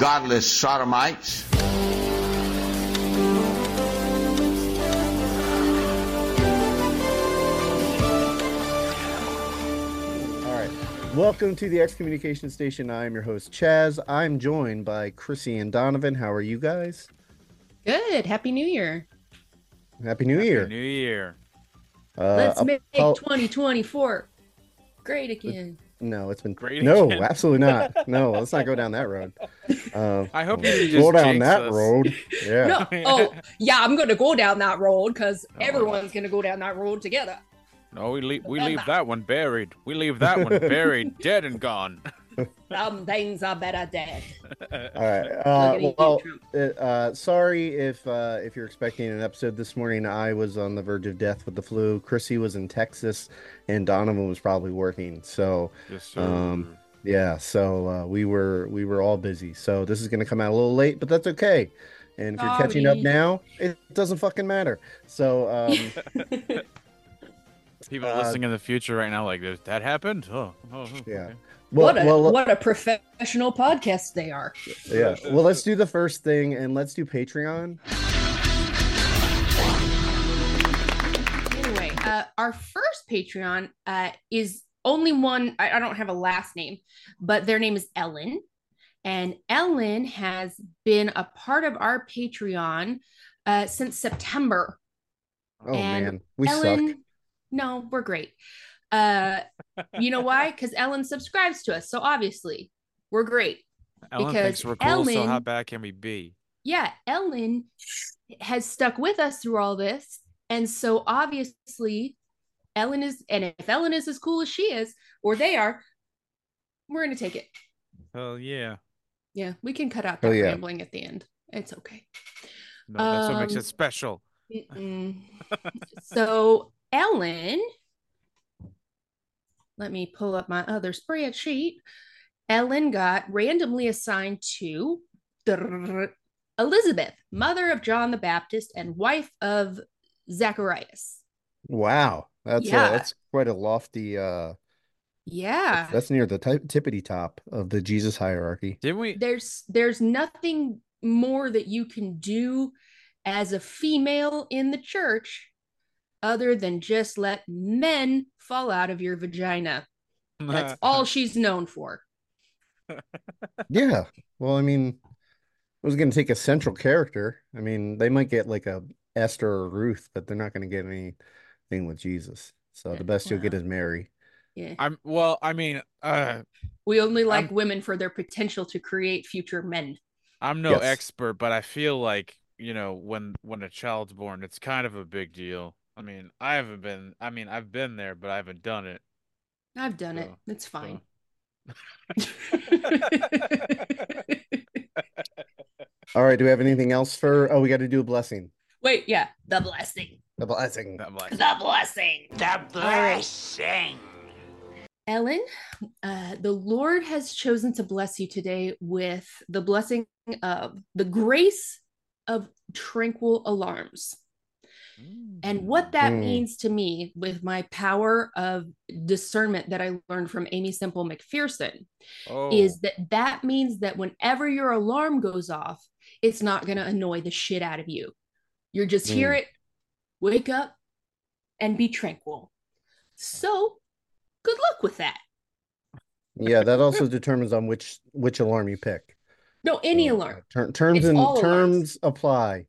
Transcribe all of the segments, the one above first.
Good evening, godless sodomites. All right. Welcome to the Excommunication Station. I am your host, Chaz. I'm joined by Chrissy and Donovan. How are you guys? Good. Happy New Year. Happy New Year. New Year. Uh, Let's make oh, 2024 great again. No, it's been Great no, again. absolutely not. No, let's not go down that road. Uh, I hope you just go down that us. road. Yeah. No. Oh, yeah, I'm going to go down that road because Oh. everyone's going to go down that road together. No, we leave we leave that one buried. We leave that one buried, dead and gone. Some things are better dead. All right. Uh, well, uh, uh, sorry if uh, if you're expecting an episode this morning. I was on the verge of death with the flu. Chrissy was in Texas, and Donovan was probably working. So Yes. Um, yeah, so uh, we were we were all busy. So this is going to come out a little late, but that's okay. And if you're catching up now, it doesn't fucking matter. So um, People uh, listening in the future right now, like, that happened? Oh, oh Yeah. Okay. well, what a well, what a professional podcast they are. yeah. Well, let's do the first thing, and let's do Patreon. Anyway, uh, our first Patreon uh, is only one. I, I don't have a last name, but their name is Ellen, and Ellen has been a part of our Patreon uh, since September. Oh And man, we Ellen, suck. no, we're great. Uh, you know why? Because Ellen subscribes to us, so obviously we're great. Ellen Because thinks we're cool, so how bad can we be? yeah, Ellen has stuck with us through all this. And so obviously, Ellen is, and if Ellen is as cool as she is, or they are, we're going to take it. Hell yeah. Yeah, we can cut out Oh, that yeah. rambling at the end. It's okay. No, that's what makes Um, it special. So, Ellen, let me pull up my other spreadsheet. Ellen got randomly assigned to Elizabeth, mother of John the Baptist and wife of Zacharias. Wow, that's Yeah. uh, that's quite a lofty. Uh, Yeah. that's near the ti- tippity top of the Jesus hierarchy. Didn't we? there's there's nothing more that you can do as a female in the church other than just let men fall out of your vagina. That's all she's known for. Yeah. Well, I mean, it was going to take a central character. I mean, they might get like a Esther or Ruth, but they're not going to get anything with Jesus. So the best you'll get is Mary. Yeah. I'm well. I mean, uh, We only like I'm- women for their potential to create future men. I'm no Yes. expert, but I feel like you know when when a child's born, it's kind of a big deal. I mean, I haven't been. I mean, I've been there, but I haven't done it. I've done it. So- It's fine. All right. Do we have anything else for? Oh, we got to do a blessing. Wait, yeah, the blessing. The blessing. That bless- The blessing. The blessing. Ellen, uh, the Lord has chosen to bless you today with the blessing of the grace of tranquil alarms. And what that Mm. means to me with my power of discernment that I learned from Aimee Semple McPherson oh, is that that means that whenever your alarm goes off, it's not going to annoy the shit out of you. You're just hear Mm. it, wake up, and be tranquil. So, good luck with that. Yeah, that also determines on which which alarm you pick. No, any So, alarm. ter- terms It's and all alarms. terms apply.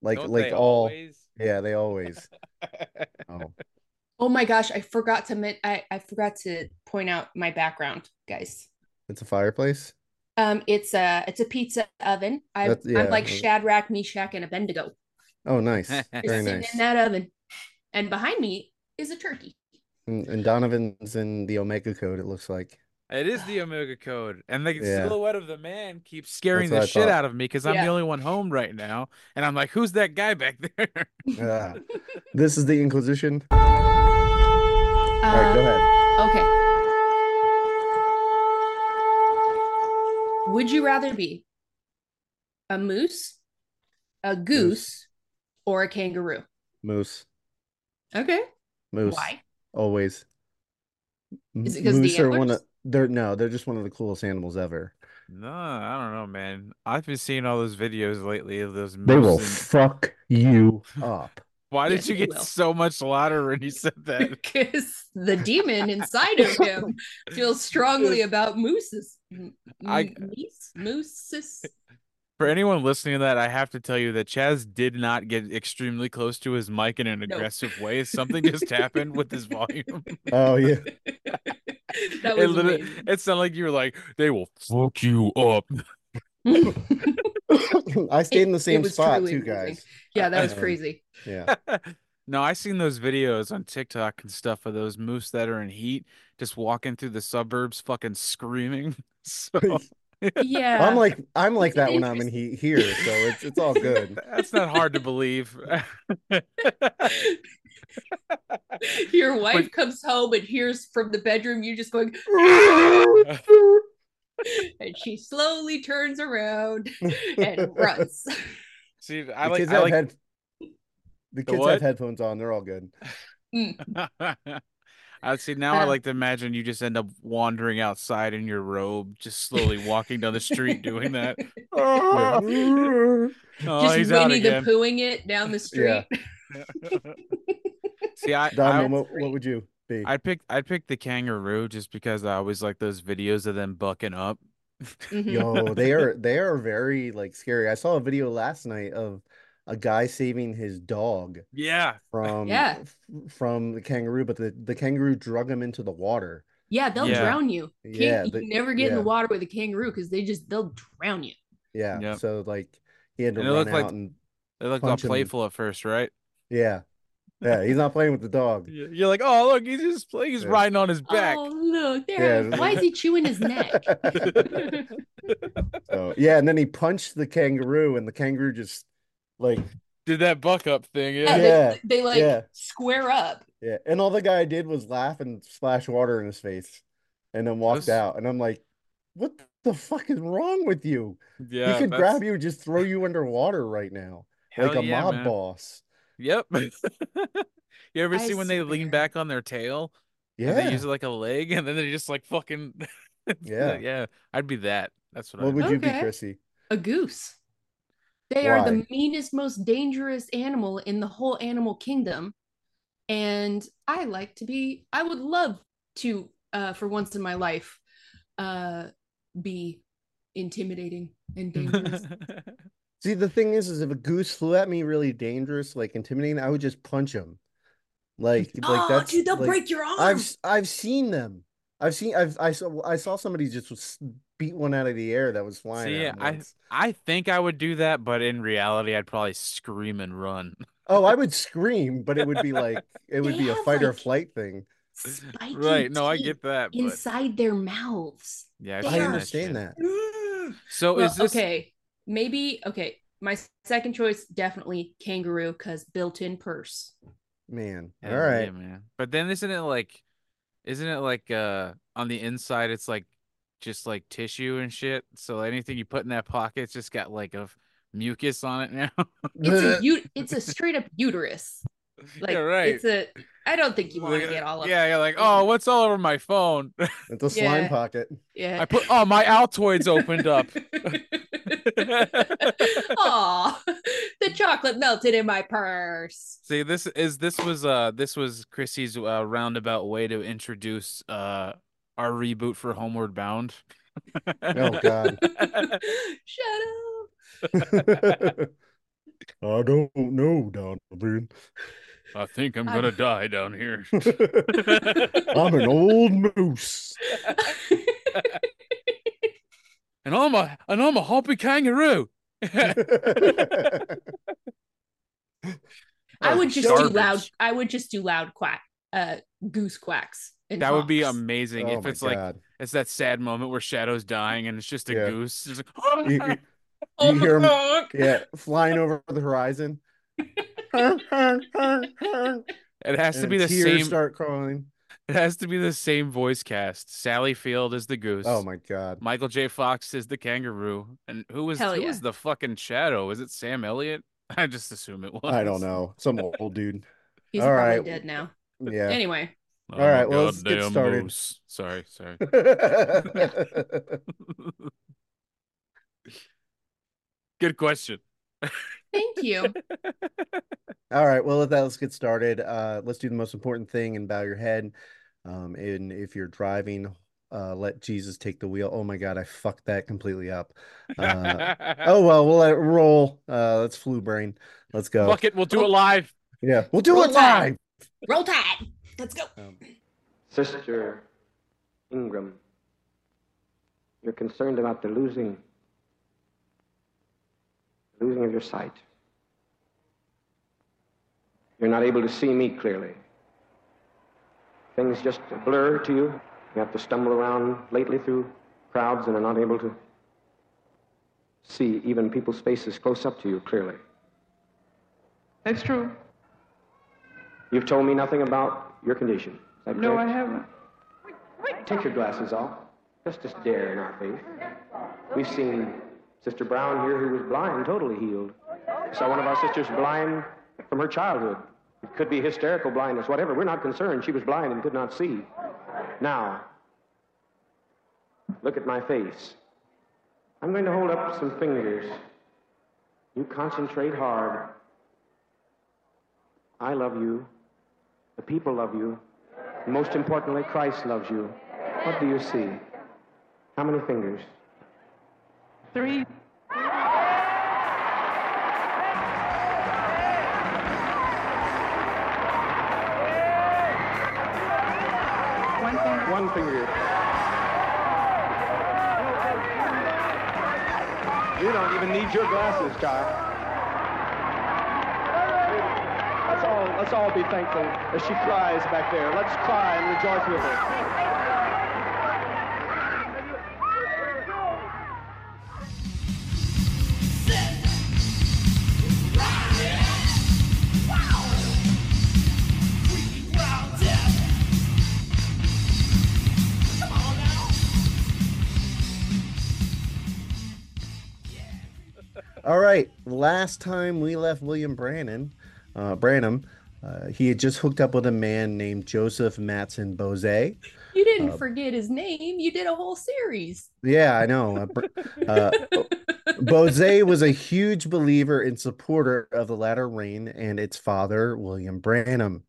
Like Don't like all. always? Yeah, they always. Oh. Oh my gosh, I forgot to men- I, I forgot to point out my background, guys. It's a fireplace. Um, it's a it's a pizza oven. I, yeah. I'm like okay. Shadrach, Meshach, and Abednego. Oh, nice. Very sitting nice. in that oven, and behind me is a turkey. And, and Donovan's in the Omega code, it looks like. It is the Omega Code, and the Yeah. silhouette of the man keeps scaring the I shit thought. out of me because I'm Yeah. the only one home right now, and I'm like, "Who's that guy back there?" Yeah. this is the Inquisition. All right, go ahead. Uh, Okay. Would you rather be a moose, a goose, or a kangaroo? Moose. Okay. Moose. Why? Always. Is it 'cause of the Moose are one antlers? Of they're no, they're just one of the coolest animals ever. No, I don't know, man. I've been seeing all those videos lately of those They will and- fuck you up. Why Yes, did you get will. so much louder when you said that? because the demon inside of him feels strongly about mooses. M- I- meese? mooses. For anyone listening to that, I have to tell you that Chaz did not get extremely close to his mic in an No. aggressive way. Something just happened with his volume. Oh yeah. that It was literally, amazing. it sounded like you were like, "They will fuck you up." I stayed in the It- it same was spot too, amazing. guys. yeah, that was Um, crazy. Yeah. no, I seen those videos on TikTok and stuff of those moose that are in heat, just walking through the suburbs, fucking screaming. So Yeah. I'm like I'm like It's that when I'm in heat here, so it's it's all good. that's not hard to believe. your wife comes home and hears from the bedroom you just going and she slowly turns around and runs. See, The I like, kids I have like head the kids what? have headphones on, they're all good. Mm. I see now. I Uh, like to imagine you just end up wandering outside in your robe, just slowly walking down the street doing that. Oh, just he's out Winnie the again. Poohing it down the street. see, I, I Diamond, what, what would you be? I'd pick I'd pick the kangaroo just because I always like those videos of them bucking up. Mhm. Yo, they are they are very like scary. I saw a video last night of a guy saving his dog Yeah, from Yeah. f- from the kangaroo, but the, the kangaroo drug him into the water. Yeah, they'll Yeah. drown you. Can't, Yeah, you the- can never get in the water with a kangaroo because they just they'll drown you. Yeah. Yep. So like he had to And it run looked out like- and they looked all Punch him. playful at first, right? yeah. Yeah, he's not playing with the dog. You're like, oh look, he's just playing. he's Yeah. riding on his back. Oh look, there. Yeah. Why is he chewing his neck? so yeah, and then he punched the kangaroo and the kangaroo just like Did that buck up thing? Yeah, Yeah. they- they, like yeah. square up. Yeah, and all the guy did was laugh and splash water in his face, and then walked Those- out. And I'm like, "What the fuck is wrong with you? Yeah, he could that's- grab you and just throw you underwater right now, like a yeah, mob man. boss." Yep. you ever I see when they lean back on their tail? and Yeah. they use it like a leg, and then they just like fucking. Yeah. yeah. I'd be that. That's what. What I'd would be. you be, Okay. Chrissy? A goose. They are the meanest, most dangerous animal in the whole animal kingdom. And I like to be, I would love to, uh, for once in my life, uh, be intimidating and dangerous. See, the thing is, is if a goose flew at me really dangerous, like intimidating, I would just punch him. Like, like oh, that's dude, they'll like, break your arm. I've s- I've seen them. I've seen I've I saw I saw somebody just was beat one out of the air that was flying. See, at I. I think I would do that, but in reality, I'd probably scream and run. Oh, I would scream, but it would be like it would They be a have, fight or flight thing. Right? No, I get that. But inside their mouths. yeah, I've I understand shit. that. So Well, is this okay? Maybe okay. My second choice definitely kangaroo because built-in purse. Man. Hell All yeah, right. man. But then isn't it like, isn't it like uh on the inside it's like just like tissue and shit? So anything you put in that pocket, just got like a mucus on it now. It's a u- it's a straight up uterus. Like yeah, right. it's a. I don't think you want to get all of. yeah, you're like, oh, what's all over my phone? It's a slime Yeah. pocket. yeah. I put oh my Altoids opened up. Aw, the chocolate melted in my purse. See, this is this was uh this was Chrissy's uh, roundabout way to introduce uh our reboot for Homeward Bound. Oh God. Shut up. I don't know, Donovan. I think I'm gonna die down here. I'm an old moose. and I'm a and I'm a hoppy kangaroo. I would just do loud. I would just do loud quack, uh, goose quacks. And That would be amazing Oh if my it's like God. it's that sad moment where Shadow's dying and it's just a Yeah. goose. It's like, You- you- Oh you hear 'em- my yeah, flying over the horizon. and it has to be the same. start crawling. It has to be the same voice cast. Sally Field is the goose. Oh my God. Michael J. Fox is the kangaroo, and who was Hell who yeah. was the fucking shadow? Is it Sam Elliott? I just assume it was. I don't know. Some old dude. He's All probably right. dead now. Yeah. Anyway, I'm All a right, well, let's get started. moose. Sorry, sorry. Good question. Thank you. All right. Well, with that, let's get started. Uh, let's do the most important thing and bow your head. Um, and if you're driving, uh, let Jesus take the wheel. Oh my God, I fucked that completely up. Uh, oh well, we'll let it roll. Uh, let's flu brain. Let's go. Fuck it, we'll do it live. Yeah, we'll do Roll it Tide. live. Roll Tide. Let's go. Um, Sister Ingram, you're concerned about the losing, the losing of your sight. You're not able to see me clearly. Things just blur to you. You have to stumble around lately through crowds and are not able to see even people's faces close up to you clearly. That's true. You've told me nothing about your condition. Is that No, I haven't. Take your glasses off. Just a dare in our faith. We've seen Sister Brown here who was blind, totally healed. Saw one of our sisters blind from her childhood. It could be hysterical blindness, whatever. We're not concerned. She was blind and could not see. Now, look at my face. I'm going to hold up some fingers. You concentrate hard. I love you. The people love you. And most importantly, Christ loves you. What do you see? How many fingers? Three. One thing. One finger. You don't even need your glasses, Ty. Let's all, be thankful as she cries back there. Let's cry and rejoice with her. All right. Last time we left William Brannon, uh, Branham, uh, he had just hooked up with a man named Joseph Mattsson-Boze. You didn't Uh, forget his name. You did a whole series. Yeah, I know. Uh, Boze was a huge believer and supporter of the latter rain and its father, William Branham.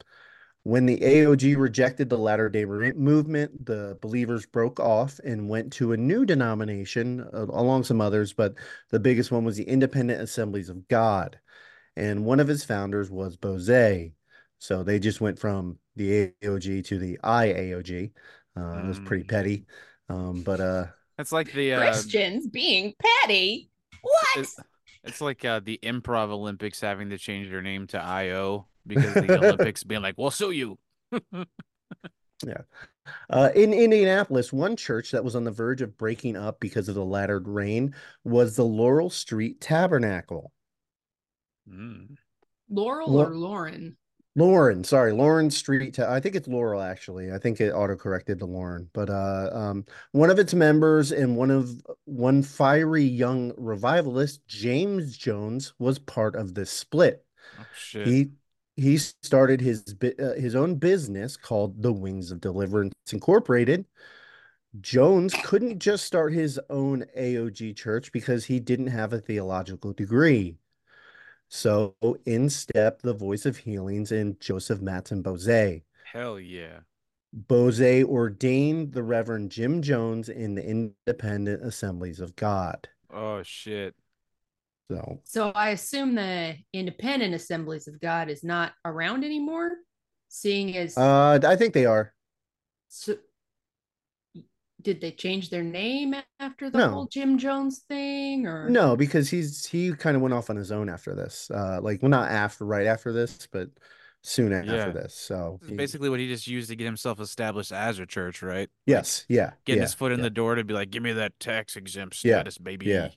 When the AOG rejected the Latter day movement, the believers broke off and went to a new denomination uh, along some others, but the biggest one was the Independent Assemblies of God. And one of his founders was Boze. So they just went from the AOG to the IAOG. Uh, It was pretty Mm. petty. Um, but uh, That's like the uh, Christians being petty. What? It's, it's like uh, the Improv Olympics having to change their name to IO because the Olympics being like, "We'll sue you." Yeah. Uh, in Indianapolis, one church that was on the verge of breaking up because of the latter rain was the Laurel Street Tabernacle. Mm. Laurel Lau- or Lauren? Lauren, sorry, Lauren Street. I think it's Laurel actually. I think it auto-corrected to Lauren. But uh, um, one of its members and one of one fiery young revivalist, James Jones, was part of this split. Oh shit. He he started his uh, his own business called the Wings of Deliverance Incorporated. Jones couldn't just start his own AOG church because he didn't have a theological degree. So in step the voice of healings in Joseph Mattsson-Boze. Hell yeah. Boze ordained the Reverend Jim Jones in the Independent Assemblies of God. Oh shit. So So I assume the Independent Assemblies of God is not around anymore, seeing as uh, I think they are. so, did they change their name after the No. whole Jim Jones thing, or No, because he's he kind of went off on his own after this. Uh, like well, not after right after this, but soon after Yeah. this. So This he- basically what he just used to get himself established as a church, right? yes, yeah, Getting yeah, his foot in yeah, the door to be like, "Give me that tax exempt Yeah, status, baby." yeah.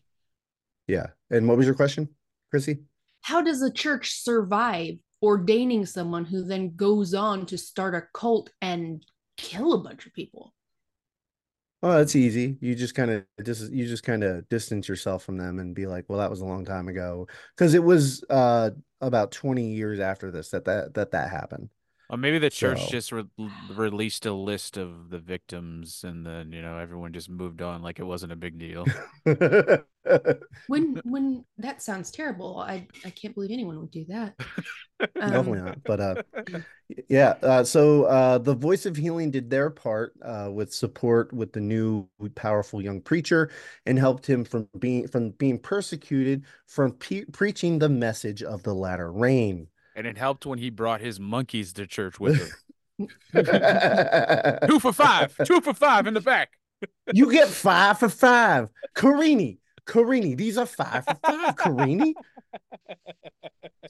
yeah. And what was your question, Chrissy? how does a church survive ordaining someone who then goes on to start a cult and kill a bunch of people? Oh, it's easy. You just kind of just you just kind of distance yourself from them and be like, well, that was a long time ago, because it was uh about 20 years after this that that that that happened. Or maybe the church So- just re- released a list of the victims, and then you know everyone just moved on like it wasn't a big deal. When when that sounds terrible. I I can't believe anyone would do that. Um, Definitely not. But uh, yeah. Uh, so uh, the Voice of Healing did their part uh, with support with the new powerful young preacher and helped him from being from being persecuted from pe- preaching the message of the latter rain. And it helped when he brought his monkeys to church with him. two for five, two for five in the back. You get five for five, Carini. Carini, these are five for five, Carini.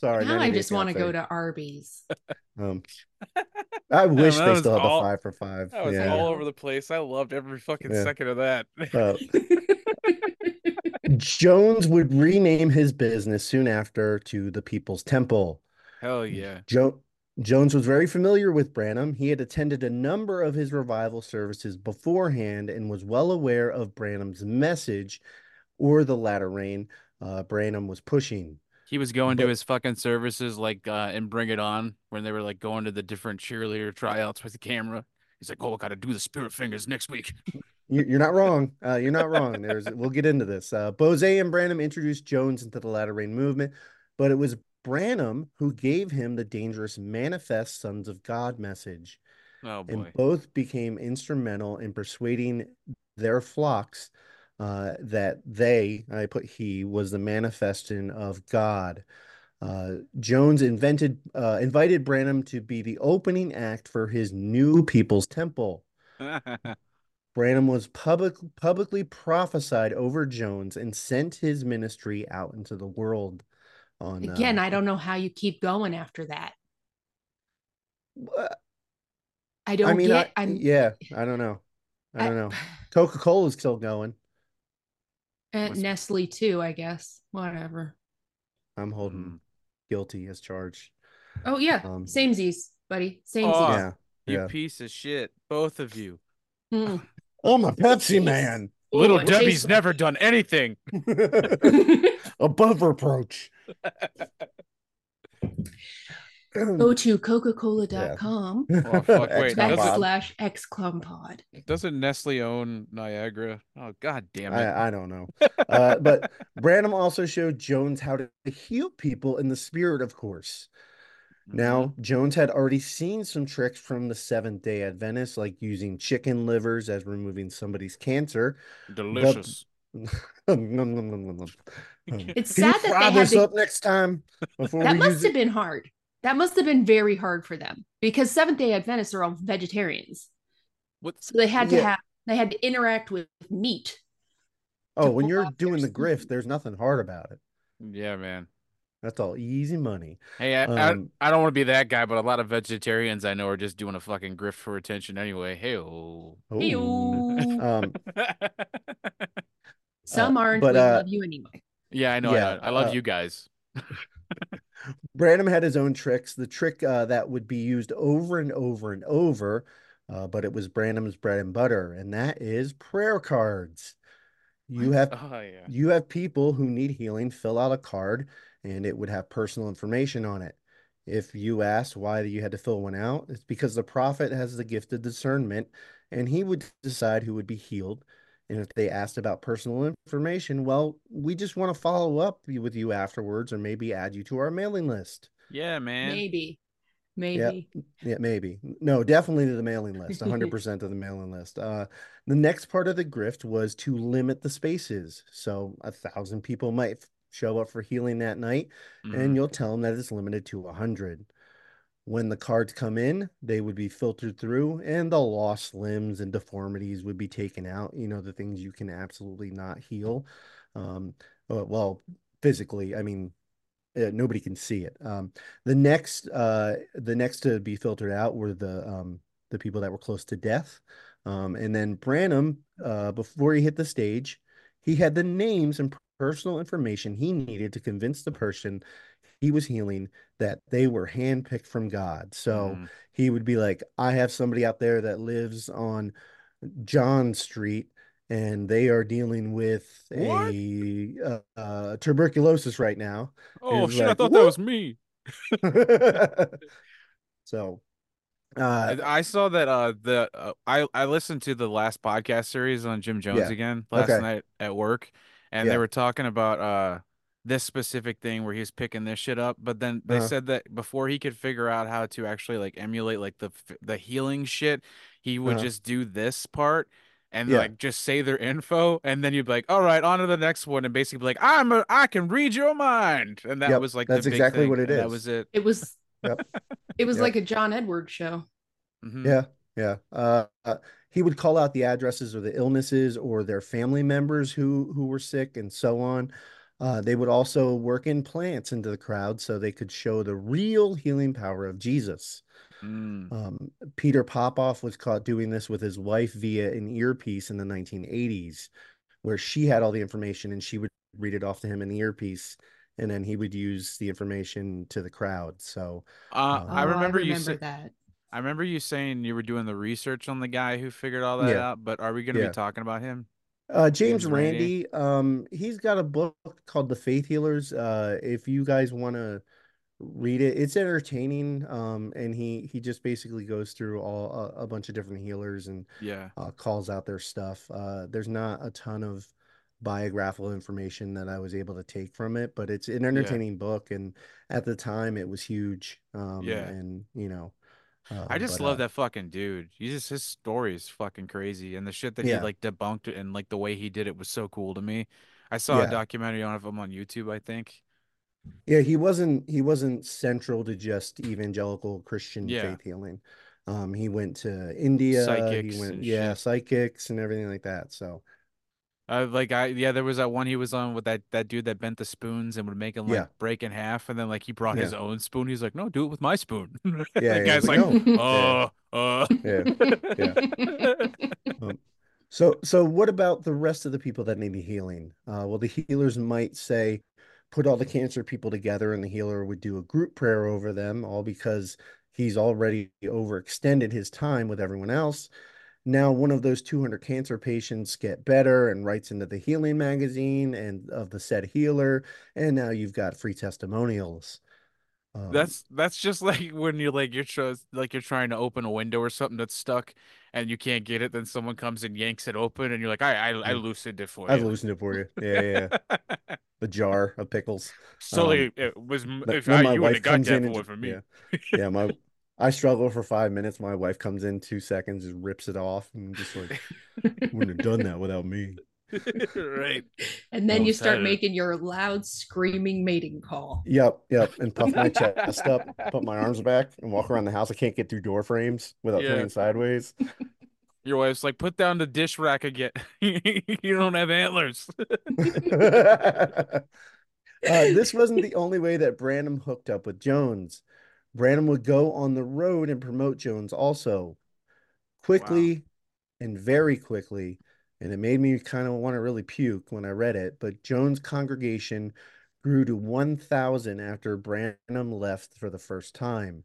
Sorry, now I just want to go to Arby's. Um, I wish that they still have all- a five for five. That was yeah. all over the place. I loved every fucking Yeah. second of that. Uh, Jones would rename his business soon after to the People's Temple. Hell yeah. Jo- Jones was very familiar with Branham. He had attended a number of his revival services beforehand and was well aware of Branham's message or the latter rain uh, Branham was pushing. He was going to his fucking services like uh and Bring It On when they were like going to the different cheerleader tryouts with the camera. He's like, "Oh, I got to do the spirit fingers next week." You- You're not wrong. Uh, you're not wrong. There's, we'll get into this. Uh, Boze and Branham introduced Jones into the latter rain movement, but it was Branham who gave him the dangerous manifest sons of God message. Oh and both became instrumental in persuading their flocks uh, that they, I put he, was the manifestation of God. Uh, Jones invented, uh, invited Branham to be the opening act for his new People's Temple. Branham was public, publicly prophesied over Jones and sent his ministry out into the world. On Again, uh, I don't know how you keep going after that. uh, I don't I mean, get. I, I'm yeah, I don't know. I I- don't know. Coca Cola's still going. Uh, What's- Nestle too, I guess. Whatever. I'm holding Mm. guilty as charged. Oh yeah, Um, Z's, buddy. same Oh, yeah, you yeah. piece of shit, both of you. Mm. Oh, my Pepsi Jeez. man, Little Debbie's tastes- never done anything. above reproach. Go to coca-cola.com Oh, fuck, wait, X-Club does it- Bob. backslash excompod. Doesn't Nestle own Niagara? Oh god damn it. I, I don't know. Uh, but Branham also showed Jones how to heal people in the spirit, of course. Mm-hmm. Now, Jones had already seen some tricks from the Seventh day Adventists, like using chicken livers as removing somebody's cancer. delicious. Nom, Um, It's Can you sad that fry they had this to- up next time before That we must have it? been hard. That must have been very hard for them because Seventh Day Adventists are all vegetarians, What's so they had to Yeah. have they had to interact with meat. Oh, when you're doing the grift, sleeve. there's nothing hard about it. yeah, man. That's all easy money. Hey, I, Um, I, I don't want to be that guy, but a lot of vegetarians I know are just doing a fucking grift for attention anyway. Hey, Oh. Hey-o. Um, Some aren't. but, we uh, love you anyway. Yeah, I know. Yeah, I, know. I love uh, you guys. Branham had his own tricks. The trick uh, that would be used over and over and over, uh, but it was Branham's bread and butter, and that is prayer cards. You have Oh yeah. you have people who need healing fill out a card, and it would have personal information on it. If you asked why you had to fill one out, it's because the prophet has the gift of discernment, and he would decide who would be healed. And if they asked about personal information, well, we just want to follow up with you afterwards, or maybe add you to our mailing list. Yeah, man. Maybe, maybe. Yeah, maybe. No, definitely to the mailing list, 100% to the mailing list. Uh, the next part of the grift was to limit the spaces. So a thousand people might show up for healing that night, Mhm. and you'll tell them that it's limited to 100. When the cards come in, they would be filtered through, and the lost limbs and deformities would be taken out. You know, the things you can absolutely not heal. Um, uh, well, physically, I mean, uh, nobody can see it. Um, the next, uh, the next to be filtered out were the um, the people that were close to death, um, and then Branham, uh, before he hit the stage, he had the names and personal information he needed to convince the person he was healing that they were handpicked from God. So Mhm. he would be like, "I have somebody out there that lives on John Street." And they are dealing with What? a uh, uh, tuberculosis right now. Oh shit! I like, thought that was me. so Uh, I I saw that uh the uh, I I listened to the last podcast series on Jim Jones Yeah. again last Okay. night at work, and they were talking about uh this specific thing where he was picking this shit up, but then they Uh-huh. said that before he could figure out how to actually like emulate like the the healing shit, he would Uh-huh. just do this part. And Yeah. like just say their info, and then you'd be like, "All right, on to the next one," and basically be like, "I'm a, I can read your mind," and that Yep, was like that's the big exactly thing, what it is that was it. It was Yep. it was Yep. like a John Edwards show. Mhm. Yeah, yeah. Uh, uh, he would call out the addresses or the illnesses or their family members who who were sick and so on. Uh, they would also work in plants into the crowd so they could show the real healing power of Jesus. Mm. Um, Peter Popoff was caught doing this with his wife via an earpiece in the 1980s, where she had all the information and she would read it off to him in the earpiece, and then he would use the information to the crowd. So, Uh, Um, I Oh, remember you remember said that. I remember you saying you were doing the research on the guy who figured all that Yeah. out, but are we going to Yeah. be talking about him? Uh, James James Randi. Randy, um, he's got a book called The Faith Healers. Uh, if you guys want to read it, it's entertaining. Um, and he he just basically goes through all a, a bunch of different healers and Yeah. uh, calls out their stuff. Uh, there's not a ton of biographical information that I was able to take from it, but it's an entertaining book, and at the time it was huge. Um, Yeah. and you know, uh, I just but, love uh, that fucking dude. He just his story is fucking crazy, and the shit that Yeah. he like debunked it and like the way he did it was so cool to me. I saw Yeah. a documentary on him on YouTube, I think. Yeah, he wasn't he wasn't central to just evangelical Christian Yeah. faith healing. Um, he went to India, Psychics he went, yeah, shit. psychics and everything like that. So, Uh, like I yeah, there was that one he was on with that that dude that bent the spoons and would make them like Yeah. break in half, and then like he brought Yeah. his own spoon. He's like, no, do it with my spoon. Yeah, the yeah, guy's like, no. uh, uh. Yeah. So, so what about the rest of the people that need healing? Uh, well, the healers might say, put all the cancer people together, and the healer would do a group prayer over them, all because he's already overextended his time with everyone else. Now, one of those 200 cancer patients get better and writes into the healing magazine and of the said healer, and now you've got free testimonials. Um, That's that's just like when you're like you're tr- like you're trying to open a window or something that's stuck and you can't get it, then someone comes and yanks it open, and you're like, I I, I Mm. loosened it for you you. loosened it for you. Yeah, yeah, yeah. A jar of pickles. so Um, it was if I, my you wife would have got comes that in and for me. yeah, yeah. My I struggle for five minutes. My wife comes in two seconds, just rips it off, and just like wouldn't have done that without me. right. And then Oh, you start Saturday. making your loud screaming mating call. Yep, yep. And puff my chest up, put my arms back, and walk around the house. I can't get through door frames without Yeah. turning sideways. Your wife's like, put down the dish rack again. you don't have antlers. Uh, this wasn't the only way that Branham hooked up with Jones. Branham would go on the road and promote Jones also. Quickly and very quickly, and it made me kind of want to really puke when I read it, but Jones' congregation grew to 1,000 after Branham left for the first time.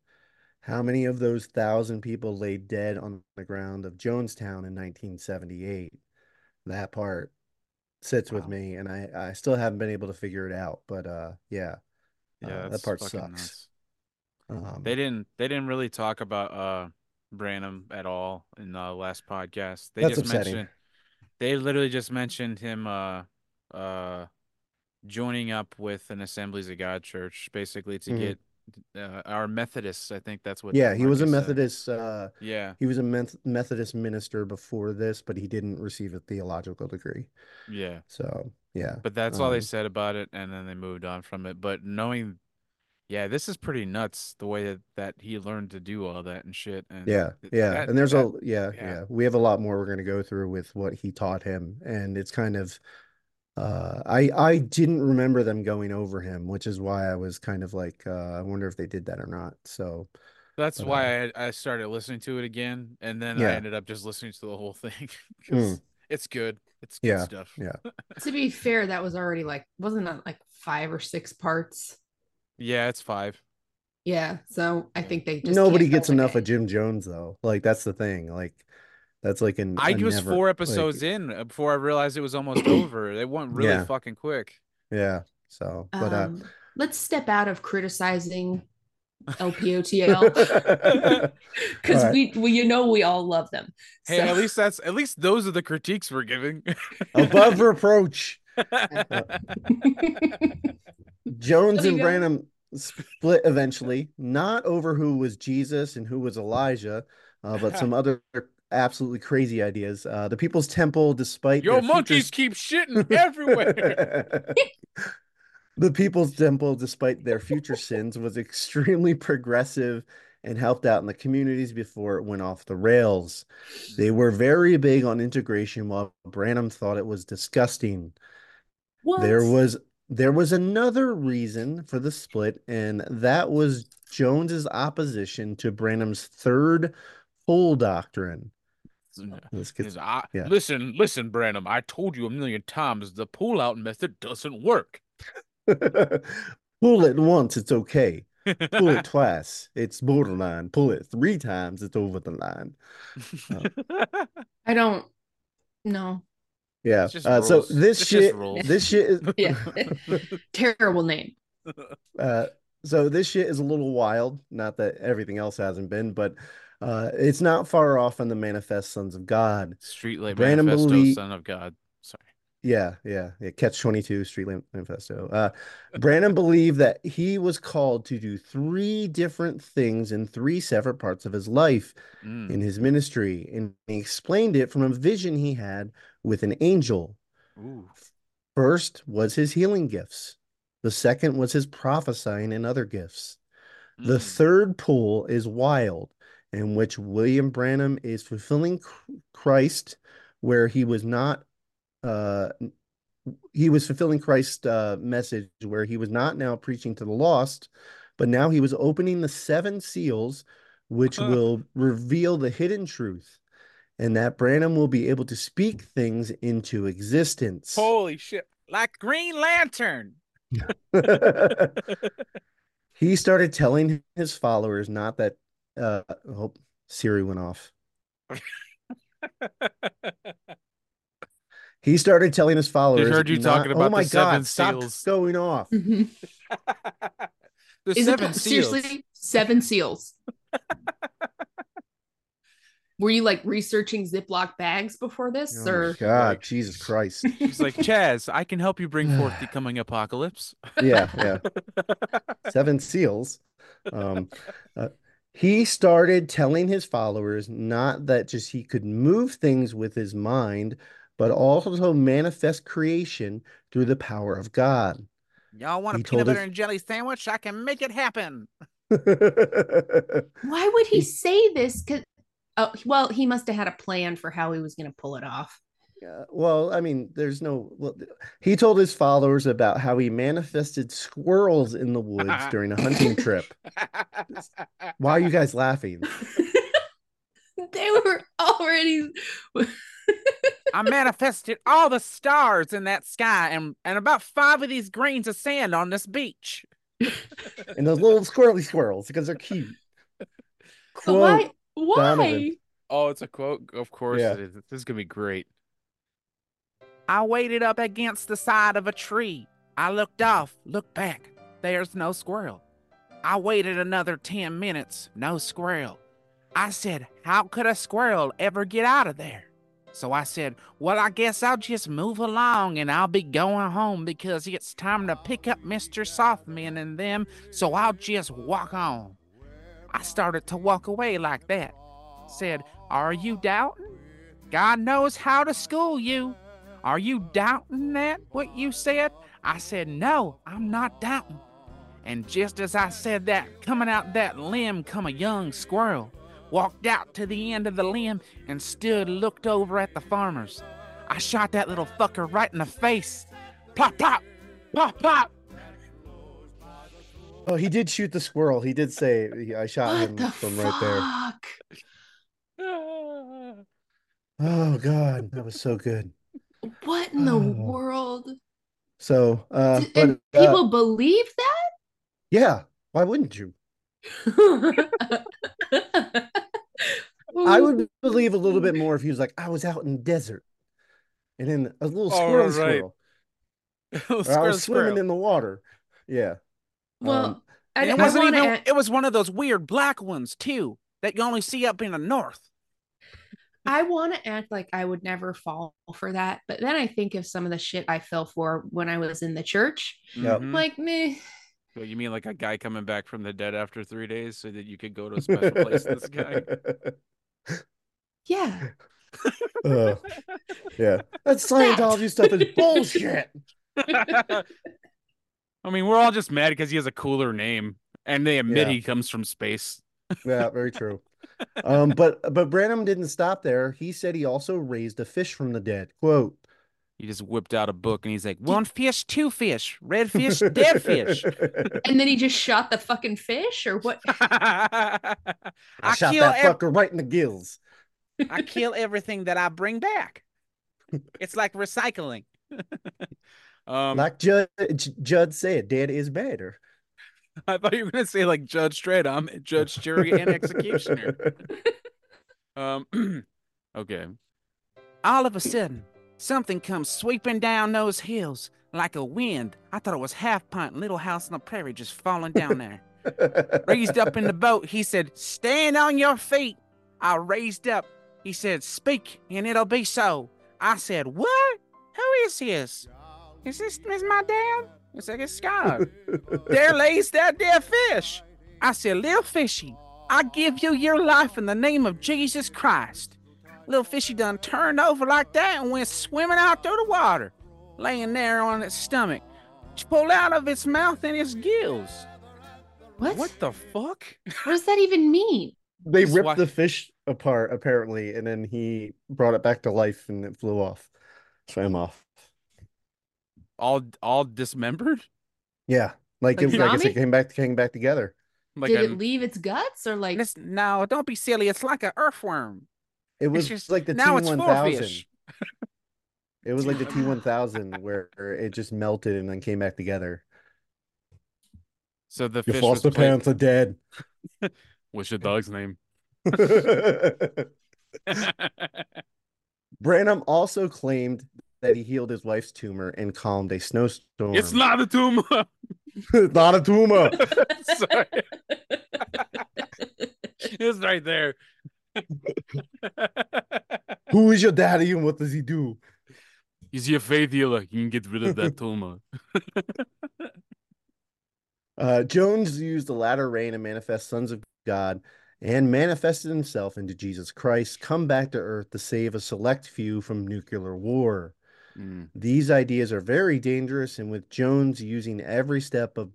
How many of those thousand people lay dead on the ground of Jonestown in 1978? That part sits with me, and I, I still haven't been able to figure it out. But uh, yeah, Yeah, Uh, that part sucks. nuts. Um, They didn't they didn't really talk about uh Branham at all in the last podcast. They That's just upsetting. mentioned they literally just mentioned him uh uh joining up with an Assemblies of God church basically to Mhm. get uh, our Methodists, I think that's what yeah, he was a. Methodist. Uh, Yeah, he was a Methodist minister before this, but he didn't receive a theological degree. yeah. So yeah, But that's all they Um, said about it, and then they moved on from it. But knowing, yeah, this is pretty nuts the way that, that he learned to do all that and shit. And yeah, yeah. that- and there's that- a yeah, yeah. yeah, We have a lot more we're going to go through with what he taught him, and it's kind of. Uh, I I didn't remember them going over him, which is why I was kind of like, uh, I wonder if they did that or not. So That's But, why I, I started listening to it again, and then I ended up just listening to the whole thing because it's good. It's good Yeah, stuff. yeah. To be fair, that was already like wasn't that like five or six parts? Yeah, it's five. Yeah. So I think they just nobody gets enough with of Jim Jones though. Like that's the thing. Like that's like an I was never- four like, episodes in uh, before I realized it was almost over. They went really Yeah. fucking quick. Yeah. So, it. but uh, Um, let's step out of criticizing LPOTL. Because All right. we, we, you know, we all love them. Hey, So- at least that's at least those are the critiques we're giving. Above reproach. Jones and. Branham split eventually, not over who was Jesus and who was Elijah, uh, but some other absolutely crazy ideas. Uh, the People's Temple, despite Yo, their monkeys futures- keep shitting everywhere. the People's Temple, despite their future sins, was extremely progressive and helped out in the communities before it went off the rails. They were very big on integration, while Branham thought it was disgusting. what? There was there was another reason for the split, and that was Jones's opposition to Branham's third pull doctrine. This gets He's, I, yeah. Listen, listen, Branham. I told you a million times the pull-out method doesn't work. pull it once, it's okay. Pull it twice, it's borderline. Pull it three times, it's over the line. Uh, I don't know. Yeah. Just Uh, so this It's shit, rules. this shit is Yeah. Terrible name. uh, so this shit is a little wild. Not that everything else hasn't been, but uh, it's not far off on the Manifest Sons of God. Streetlight Branham Manifesto, belie- Son of God. Yeah, yeah, yeah. Catch 22, Street Lamp Manifesto. Uh, Branham believed that he was called to do three different things in three separate parts of his life Mm. in his ministry, and he explained it from a vision he had with an angel. Ooh. First was his healing gifts. The second was his prophesying and other gifts. The Mm. third pull is wild, in which William Branham is fulfilling Christ, where he was not. Uh, he was fulfilling Christ's uh, message, where he was not now preaching to the lost, but now he was opening the seven seals, which Huh. will reveal the hidden truth, and that Branham will be able to speak things into existence. Holy shit. Like Green Lantern. he started telling his followers not that uh oh Siri went off. He started telling his followers heard you not- talking oh about my the seven god, stop seals. going off. the Is seven po- seals. seriously seven seals? Were you like researching Ziploc bags before this, Oh or god, Like- Jesus Christ. He's like, Chaz, I can help you bring forth the coming apocalypse. yeah, yeah. Seven seals. Um uh, he started telling his followers not that just he could move things with his mind, but also manifest creation through the power of God. Y'all want a peanut butter us- and jelly sandwich? I can make it happen. why would he He- say this? Because oh, well, he must have had a plan for how he was going to pull it off. Yeah, well, I mean, there's no. Well, he told his followers about how he manifested squirrels in the woods during a hunting trip. Why are you guys laughing? they were already. I manifested all the stars in that sky and, and about five of these grains of sand on this beach. And those little squirrely squirrels because they're cute. But Quote, why? Why? Donovan. Oh, it's a quote. Of course Yeah. it is. This is gonna be great. I waited up against the side of a tree. I looked off, looked back. There's no squirrel. I waited another 10 minutes, no squirrel. I said, How could a squirrel ever get out of there? So I said, Well, I guess I'll just move along and I'll be going home because it's time to pick up Mr. Softman and them, so I'll just walk on. I started to walk away like that. Said, Are you doubting? God knows how to school you. Are you doubting that, what you said? I said, No, I'm not doubting. And just as I said that, coming out that limb come a young squirrel. Walked out to the end of the limb and stood looked over at the farmers. I shot that little fucker right in the face. Pop, pop, pop, pop. Oh, he did shoot the squirrel. He did say I shot What him from fuck? right there. Oh God, that was so good. What in the Oh. world? So, uh, D- but and uh, people believe that? yeah, why wouldn't you? that? I would believe a little bit more if he was like, I was out in the desert, and then a little Oh, squirrel, right. squirrel, or I was swimming squirrel. in the water. Yeah. Well, Um, I, And it I wasn't wanna even. add- It was one of those weird black ones too that you only see up in the north. I want to act like I would never fall for that, but then I think of some of the shit I fell for when I was in the church. Yep. Mhm. Like, me. So you mean like a guy coming back from the dead after three days so that you could go to a special place This the sky? Yeah. Uh, yeah, that Scientology stuff is bullshit. I mean, we're all just mad because he has a cooler name, and they admit Yeah. he comes from space. Yeah, very true. Um, but but Branham didn't stop there. He said he also raised a fish from the dead. Quote. He just whipped out a book and he's like, "One fish, two fish, red fish, dead fish." And then he just shot the fucking fish or what? I, I, shot kill that ev- fucker right in the gills. I kill everything that I bring back. It's like recycling. um, like Jud, Jud said, dead is better. I thought you were gonna say like Judge Dredd. I'm Judge, Jury, and Executioner. Um, okay. All of a sudden, something comes sweeping down those hills like a wind. I thought it was Half Pint, Little House on the Prairie, just falling down there. raised up in the boat. He said, Stand on your feet. I raised up. He said, Speak, and it'll be so. I said, What? Who is this? Is this is my dad? It's like it's God. there lays that dead fish. I said, Little fishy, I give you your life in the name of Jesus Christ. Little fishy done turned over like that and went swimming out through the water, laying there on its stomach. She pulled out of its mouth and its gills. What? What the fuck? What does that even mean? they Just ripped wa- the fish apart apparently, and then he brought it back to life, and it flew off, swam off. All all dismembered? Yeah, like, Like it, I guess it came back came back together. Like Did a- it leave its guts or like? No, don't be silly. It's like an earthworm. It was just- like the T one thousand. it's one fish. It was like the T one thousand where it just melted and then came back together. So the Your fish was foster played- parents are dead. What's your dog's name? Branham also claimed that he healed his wife's tumor and calmed a snowstorm. it's not a tumor. not a tumor. Sorry. it's right there. Who is your daddy and what does he do? Is he a faith healer? You can get rid of that tumor. Uh, Jones used the latter rain to manifest sons of God and manifested himself into Jesus Christ, come back to earth to save a select few from nuclear war. Mm. These ideas are very dangerous, and with Jones using every step of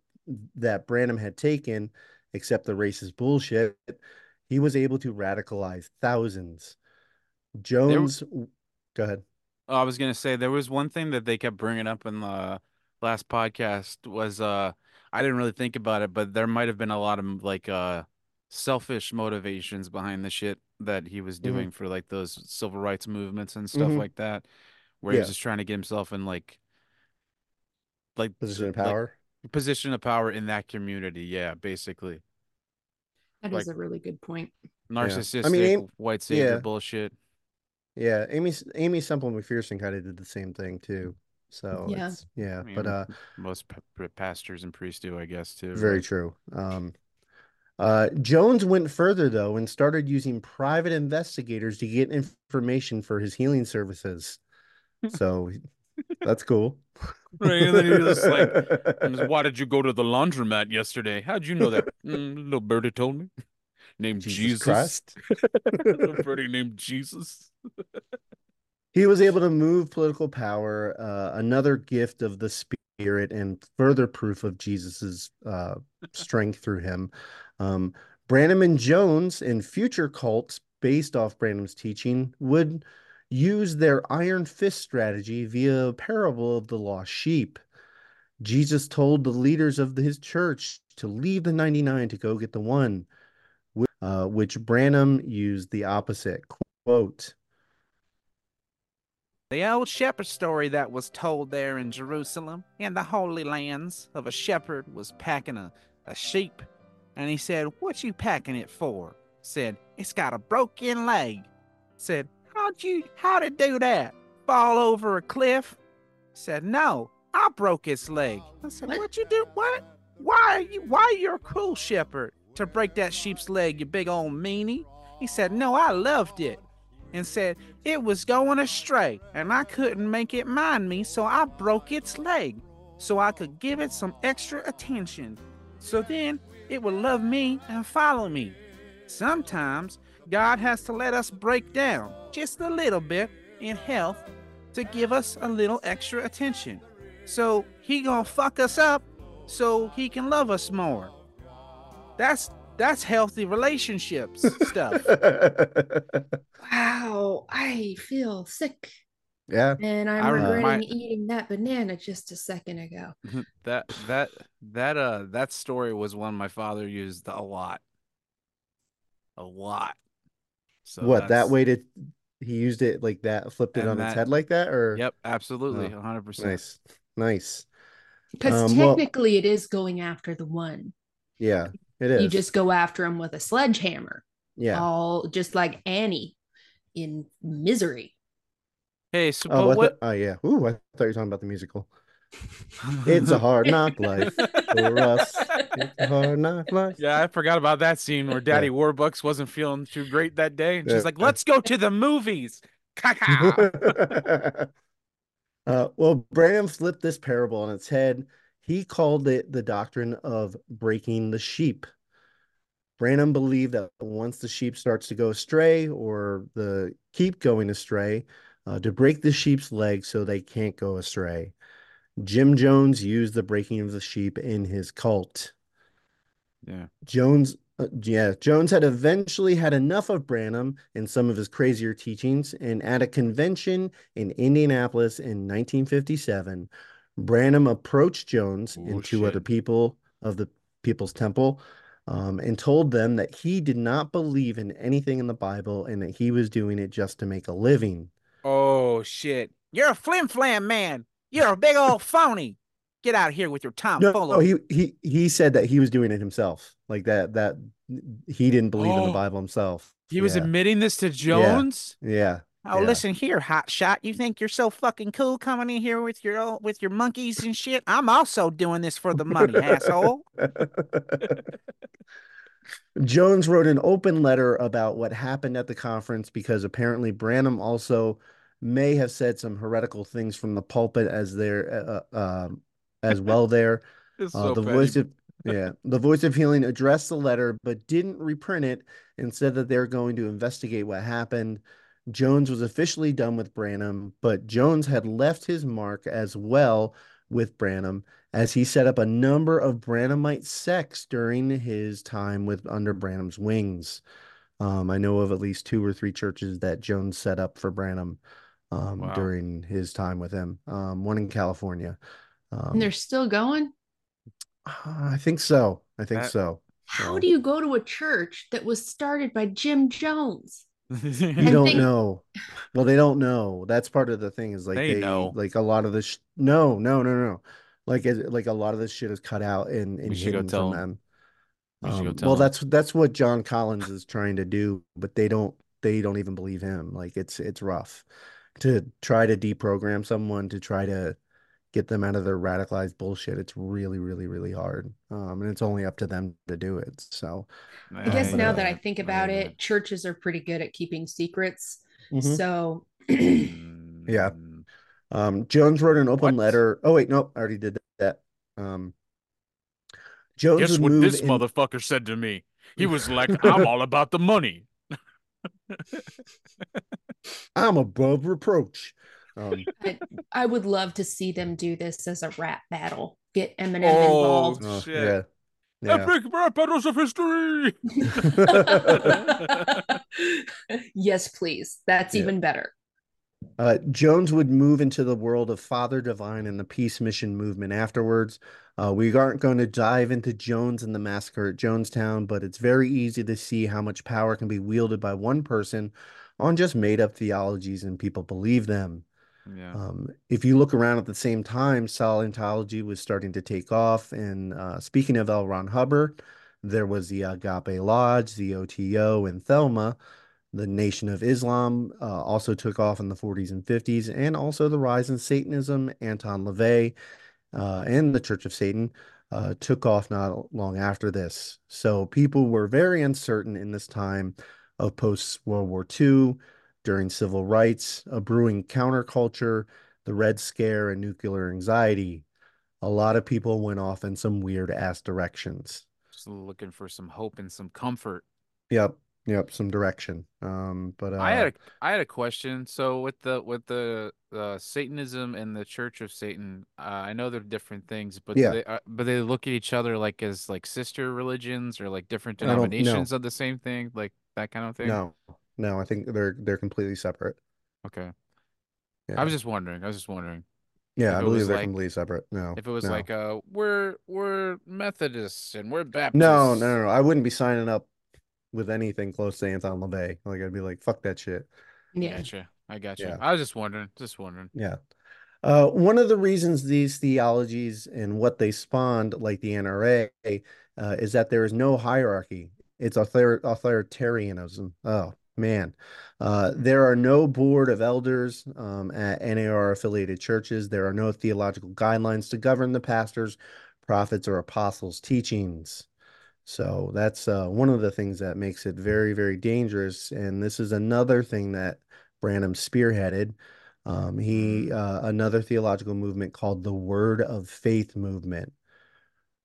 that Branham had taken, except the racist bullshit, he was able to radicalize thousands. Jones, go ahead. I was gonna say there was one thing that they kept bringing up in the last podcast was uh I didn't really think about it, but there might have been a lot of like uh selfish motivations behind the shit that he was Mhm. doing for like those civil rights movements and stuff Mhm. like that, where he was just trying to get himself in like like Position of like, power. position of power in that community. Yeah, basically That is Like- a really good point. narcissistic Aim- white savior yeah. bullshit. Yeah, Aimee Aimee Semple McPherson kind of did the same thing too. So Yeah. it's, yeah, I but uh, Most p- p- pastors and priests do, I guess, too. very but- true. Um, uh, Jones went further though and started using private investigators to get information for his healing services. So that's cool. Right, and then he was like, Why did you go to the laundromat yesterday? How'd you know that? Mm, little birdie told me. Named Jesus Jesus. Christ. little birdie named Jesus. He was able to move political power, uh, another gift of the spirit and further proof of Jesus's uh, strength through him. Um, Branham and Jones and future cults based off Branham's teaching would use their iron fist strategy via a parable of the lost sheep. Jesus told the leaders of his church to leave the 99 to go get the one, uh, which Branham used the opposite. Quote, The old shepherd story that was told there in Jerusalem, in the Holy Lands, of a shepherd was packing a, a sheep, and he said, What you packing it for? Said, It's got a broken leg. Said, How'd you how'd it do that? Fall over a cliff? Said, No, I broke its leg. I said, What? What you do? What? Why are you why you're a cruel shepherd to break that sheep's leg, you big old meanie? He said, No, I loved it. And said, It was going astray, and I couldn't make it mind me, so I broke its leg so I could give it some extra attention. So then it would love me and follow me. Sometimes God has to let us break down just a little bit in health to give us a little extra attention. So he gonna fuck us up so he can love us more. That's that's healthy relationships stuff. Wow, I feel sick. yeah. And I'm I regretting my- eating that banana just a second ago. that that that uh that story was one my father used a lot. A lot. So what that way to he used it like that, flipped it And on its head like that, or Yep, absolutely, Oh, 100%. nice, nice. Because Um, well- technically, it is going after the one. Yeah, it is. You just go after him with a sledgehammer, yeah. all just like Annie in Misery. Hey, so Oh, what thought- oh yeah. Ooh, I thought you were talking about the musical. It's a hard knock life for us. It's a hard knock life. Yeah, I forgot about that scene where Daddy. Warbucks wasn't feeling too great that day. And she's like, let's go to the movies. Uh, well, Branham flipped this parable on its head. He called it the doctrine of breaking the sheep. Branham believed that once the sheep starts to go astray or the keep going astray, uh, to break the sheep's legs so they can't go astray. Jim Jones used the breaking of the sheep in his cult. yeah. Jones, uh, yeah, Jones had eventually had enough of Branham and some of his crazier teachings, and at a convention in Indianapolis in 1957, Branham approached Jones and two other people of the People's Temple um, and told them that he did not believe in anything in the Bible and that he was doing it just to make a living. Oh shit. You're a flim flam man. You're a big old phony. Get out of here with your No, tomfoolery. no, he he he said that he was doing it himself, like that that he didn't believe in the Oh. Bible himself. He was admitting this to Jones? yeah. Oh, Yeah. listen here, hot shot. You think you're so fucking cool coming in here with your with your monkeys and shit? I'm also doing this for the money, asshole. Jones wrote an open letter about what happened at the conference because apparently Branham also may have said some heretical things from the pulpit as there uh, um as well there. Uh, so the petty. voice of yeah, the voice of healing addressed the letter but didn't reprint it and said that they're going to investigate what happened. Jones was officially done with Branham, but Jones had left his mark as well with Branham as he set up a number of Branhamite sects during his time with under Branham's wings. Um, I know of at least two or three churches that Jones set up for Branham um, Wow. during his time with him. Um, one in California. Um, and they're still going. I think so. I think That- so. How so- do you go to a church that was started by Jim Jones? You don't think- know. Well, they don't know. That's part of the thing is like They they, know. like a lot of this. Sh- no, no, no, no. Like like a lot of this shit is cut out and, and We hidden tell from 'em. them. We Um, tell well, 'em. that's that's what John Collins is trying to do, but they don't they don't even believe him. Like it's it's rough to try to deprogram someone to try to get them out of their radicalized bullshit. It's really, really, really hard. Um, and it's only up to them to do it. So I guess now but, that uh, I think about it, churches are pretty good at keeping secrets. mhm. So Yeah. Mm, Um, Jones wrote an open What? letter. Oh wait, nope, I already did that. Um, Jones Guess what this in- motherfucker said to me? He was like, I'm all about the money. I'm above reproach. Um, I, I would love to see them do this as a rap battle. Get Eminem Oh, involved. oh, Shit. yeah, yeah. Epic rap battles of history. yes, please. That's Yeah. even better. Uh, Jones would move into the world of Father Divine and the Peace Mission movement afterwards. Uh, we aren't going to dive into Jones and the massacre at Jonestown, but it's very easy to see how much power can be wielded by one person on just made up theologies and people believe them. Yeah. Um, if you look around at the same time, Scientology was starting to take off. And uh, speaking of L. Ron Hubbard, there was the Agape Lodge, the OTO, and Thelema. The Nation of Islam uh, also took off in the 40s and 50s, and also the rise in Satanism, Anton LaVey, uh, and the Church of Satan. uh, took off not long after this. So people were very uncertain in this time of post World War II, during civil rights, a brewing counterculture, the Red Scare, and nuclear anxiety. A lot of people went off in some weird ass directions. Just looking for some hope and some comfort. Yep. Yep, some direction. Um, but uh, I had a I had a question. So with the with the uh, Satanism and the Church of Satan, uh, I know they're different things, but Yeah. they uh, but they look at each other like as like sister religions or like different don't- no. denominations of the same thing, like that kind of thing. no, no, I think they're they're completely separate. Okay. Yeah, I was just wondering. I was just wondering yeah, I believe they're like- completely separate. No, if it was no. like uh we're we're Methodists and we're Baptists. no, no, no, no. I wouldn't be signing up with anything close to Anton LaVey. Like I'd be like, fuck that shit. Yeah. Gotcha. I got you. Yeah. I was just wondering. Just wondering. Yeah. Uh, one of the reasons these theologies and what they spawned, like the NRA, uh, is that there is no hierarchy. It's author- authoritarianism. Oh, man. Uh, there are no board of elders um, at NAR affiliated churches. There are no theological guidelines to govern the pastors, prophets, or apostles' teachings. So that's uh, one of the things that makes it very, very dangerous. And this is another thing that Branham spearheaded. Um, he uh, another theological movement called the Word of Faith movement.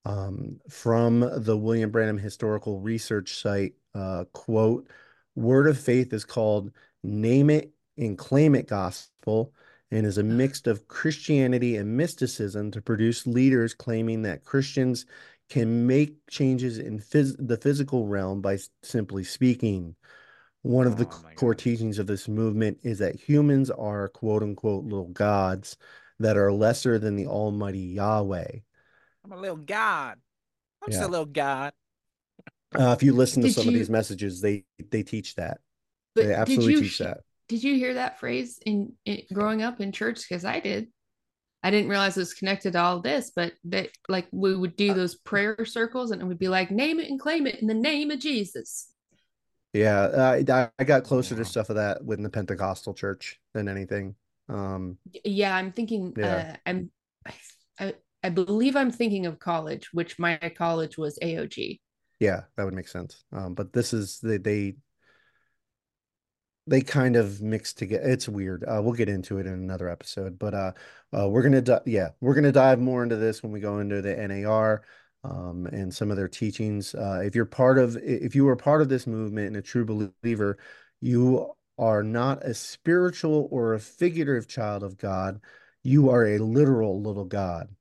Um, from the William Branham Historical Research site, uh, quote, Word of Faith is called Name It and Claim It Gospel and is a mix of Christianity and mysticism to produce leaders claiming that Christians can make changes in phys- the physical realm by s- simply speaking. One of the Oh my core gosh. teachings of this movement is that humans are quote unquote little gods that are lesser than the Almighty Yahweh. I'm a little god. I'm just a little god. Uh, if you listen to Did some of these messages, they they teach that. They did absolutely you teach that. Did you hear that phrase in, in growing up in church? Because I did. I didn't realize it was connected to all this, but that like we would Uh, do those prayer circles and it would be like name it and claim it in the name of Jesus. Yeah, uh, I, I got closer to stuff of that within the Pentecostal church than anything. Um, Yeah, I'm thinking. Yeah. Uh, I'm. I, I I believe I'm thinking of college, which my college was AOG. yeah, that would make sense. Um, but this is they they they kind of mix together. It's weird. Uh, we'll get into it in another episode, but uh, uh, we're gonna di- yeah, we're gonna dive more into this when we go into the NAR um, and some of their teachings. Uh, if you're part of, if you were part of this movement and a true believer, you are not a spiritual or a figurative child of God. You are a literal little God.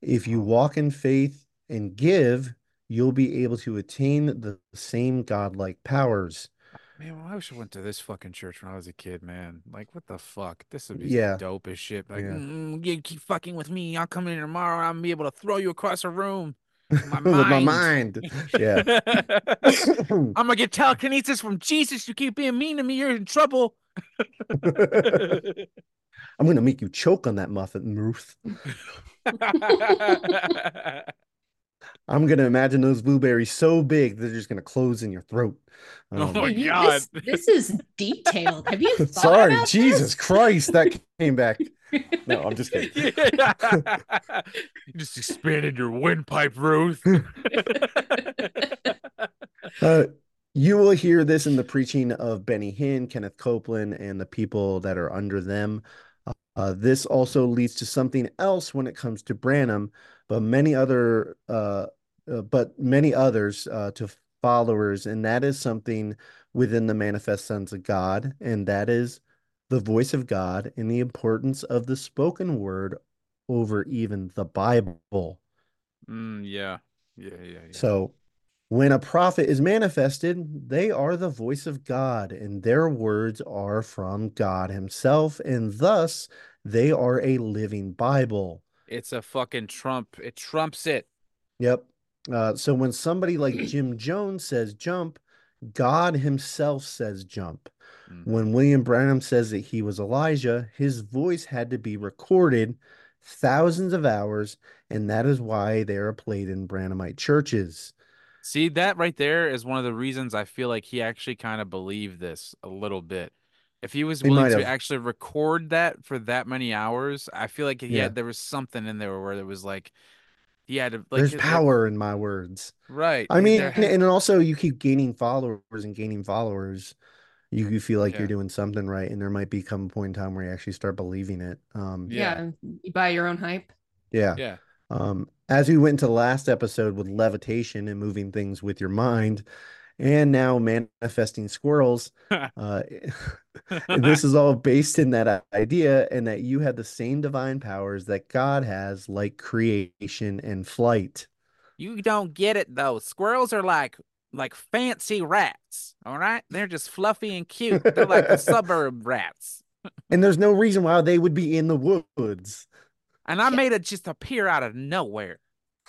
If you walk in faith and give, you'll be able to attain the same godlike powers. Man, well, I wish I went to this fucking church when I was a kid, man. Like, what the fuck? This would be Yeah. dope as shit. Like, Yeah. mm, you keep fucking with me. I'll come in tomorrow. and I'll be able to throw you across a room. My With my mind. mind. Yeah. I'm gonna get telekinesis from Jesus. You keep being mean to me. You're in trouble. I'm gonna make you choke on that muffin, Ruth. I'm gonna imagine those blueberries so big they're just gonna close in your throat. Oh Um, my God. This, this is detailed. Have you thought sorry, about Jesus this? Christ, that came back. No, I'm just kidding. you just expanded your windpipe, Ruth. Uh, you will hear this in the preaching of Benny Hinn, Kenneth Copeland, and the people that are under them. Uh, this also leads to something else when it comes to Branham, but many other, uh, uh, but many others uh, to followers, and that is something within the manifest sons of God, and that is the voice of God and the importance of the spoken word over even the Bible. Mm, yeah. Yeah, yeah, yeah. So when a prophet is manifested, they are the voice of God, and their words are from God Himself, and thus they are a living Bible. It's a fucking trump. It trumps it. Yep. Uh, so when somebody like Jim Jones says jump, God Himself says jump. Mm. When William Branham says that he was Elijah, his voice had to be recorded thousands of hours, and that is why they are played in Branhamite churches. See, that right there is one of the reasons I feel like he actually kind of believed this a little bit. If he was willing might to actually record that for that many hours, I feel like he Yeah. had there was something in there where it was like He had to like There's it- power in my words. right. I mean, there and, and also you keep gaining followers and gaining followers. You, you feel like Yeah. you're doing something right, and there might become a point in time where you actually start believing it. Um, Yeah. Yeah. You buy your own hype. yeah. yeah. Um, as we went into the last episode with levitation and moving things with your mind, and now manifesting squirrels, uh, this is all based in that idea and that you have the same divine powers that God has, like creation and flight. You don't get it though. Squirrels are like like fancy rats. All right, they're just fluffy and cute. They're like the suburb rats. And there's no reason why they would be in the woods. And I made it just appear out of nowhere.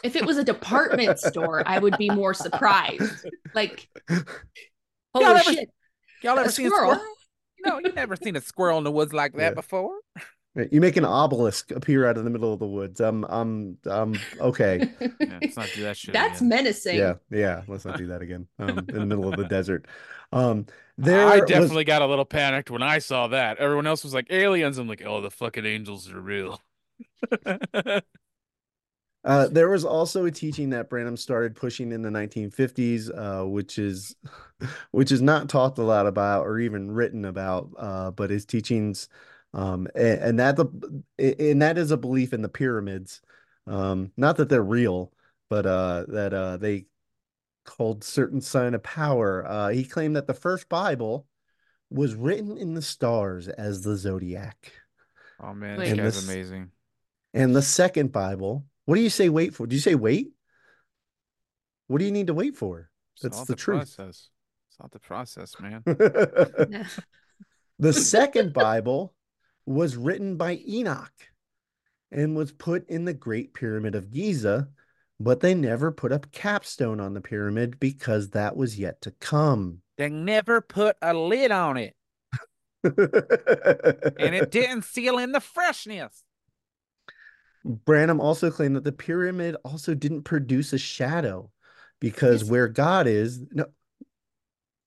If it was a department store, I would be more surprised. Like, holy never- shit. Y'all A ever seen a squirrel? squirrel? No, you never seen a squirrel in the woods like that Yeah. before. You make an obelisk appear out of the middle of the woods. I'm, I'm, I'm okay. Yeah, let's not do that shit. That's again. menacing. Yeah, yeah. Let's not do that again. Um, in the middle of the desert. Um, there I was- definitely got a little panicked when I saw that. Everyone else was like aliens. I'm like, oh, the fucking angels are real. Uh, there was also a teaching that Branham started pushing in the 1950s, uh, which is which is not talked a lot about or even written about, uh, but his teachings, um, and, and that the and that is a belief in the pyramids. Um, not that they're real, but uh, that uh, they called certain sign of power. Uh, he claimed that the first Bible was written in the stars as the zodiac, Oh man, this guy's this- amazing. And the second Bible. What do you say? Wait for? Do you say wait? What do you need to wait for? It's That's all the truth. Process. It's not the process, man. the second Bible was written by Enoch and was put in the Great Pyramid of Giza, but they never put up capstone on the pyramid because that was yet to come. they never put a lid on it, and it didn't seal in the freshness. Branham also claimed that the pyramid also didn't produce a shadow because Yes. where God is, no,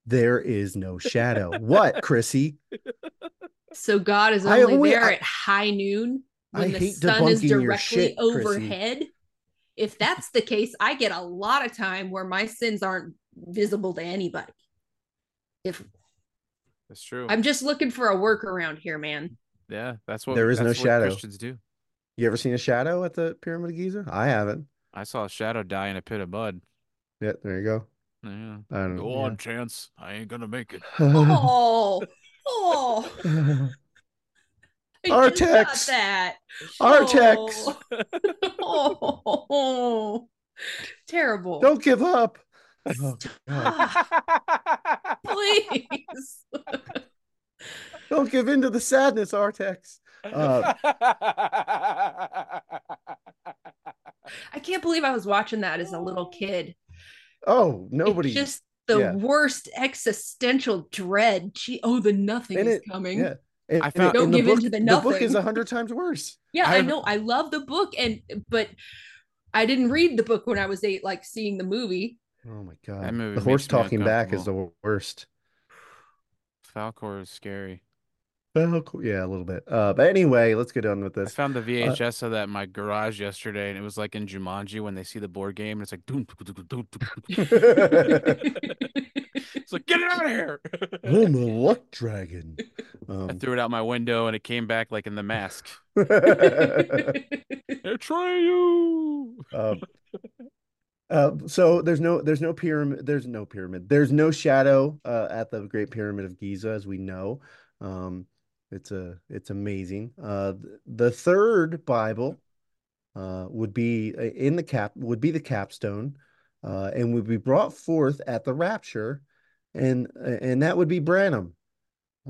there is no shadow. what, Chrissy? So God is only only- there I- at high noon when I the hate sun is directly shit, Chrissy. overhead. If that's the case, I get a lot of time where my sins aren't visible to anybody. If That's true. I'm just looking for a workaround here, man. yeah, that's what There is no what shadow. Christians do. You ever seen a shadow at the Pyramid of Giza? I haven't. I saw a shadow die in a pit of mud. Yeah, there you go. Yeah. I don't Go know. on, Chance. I ain't gonna make it. Oh, oh, I Our just got that. Artax. Oh. Oh. terrible. Don't give up. Oh, God. please. Don't give in to the sadness, Artax. Uh, I can't believe I was watching that as a little kid. oh, nobody. It's just the yeah. worst existential dread. Gee, oh, the nothing And is it- coming. yeah. And- I found- it- Don't and the give in book- to the The book is a hundred times worse. Yeah, I I've- know. I love the book, and but I didn't read the book when I was eight. Like seeing the movie. Oh my god. That movie the horse talking back is the worst. Falkor is scary. Well, cool. Yeah, a little bit. Uh, but anyway, let's get on with this. I found the VHS of that in my garage yesterday, and it was like in Jumanji when they see the board game, and it's like, doom, doom, doom, it's like, get it out of here. I'm a luck dragon. I Um, threw it out my window, and it came back like in the mask. um, Atreyu. uh, so there's no there's no pyramid there's no pyramid there's no shadow uh, at the Great Pyramid of Giza as we know. Um, it's a it's amazing. Uh, the third Bible uh, would be uh, in the cap would be the capstone, uh, and would be brought forth at the rapture, and and that would be Branham.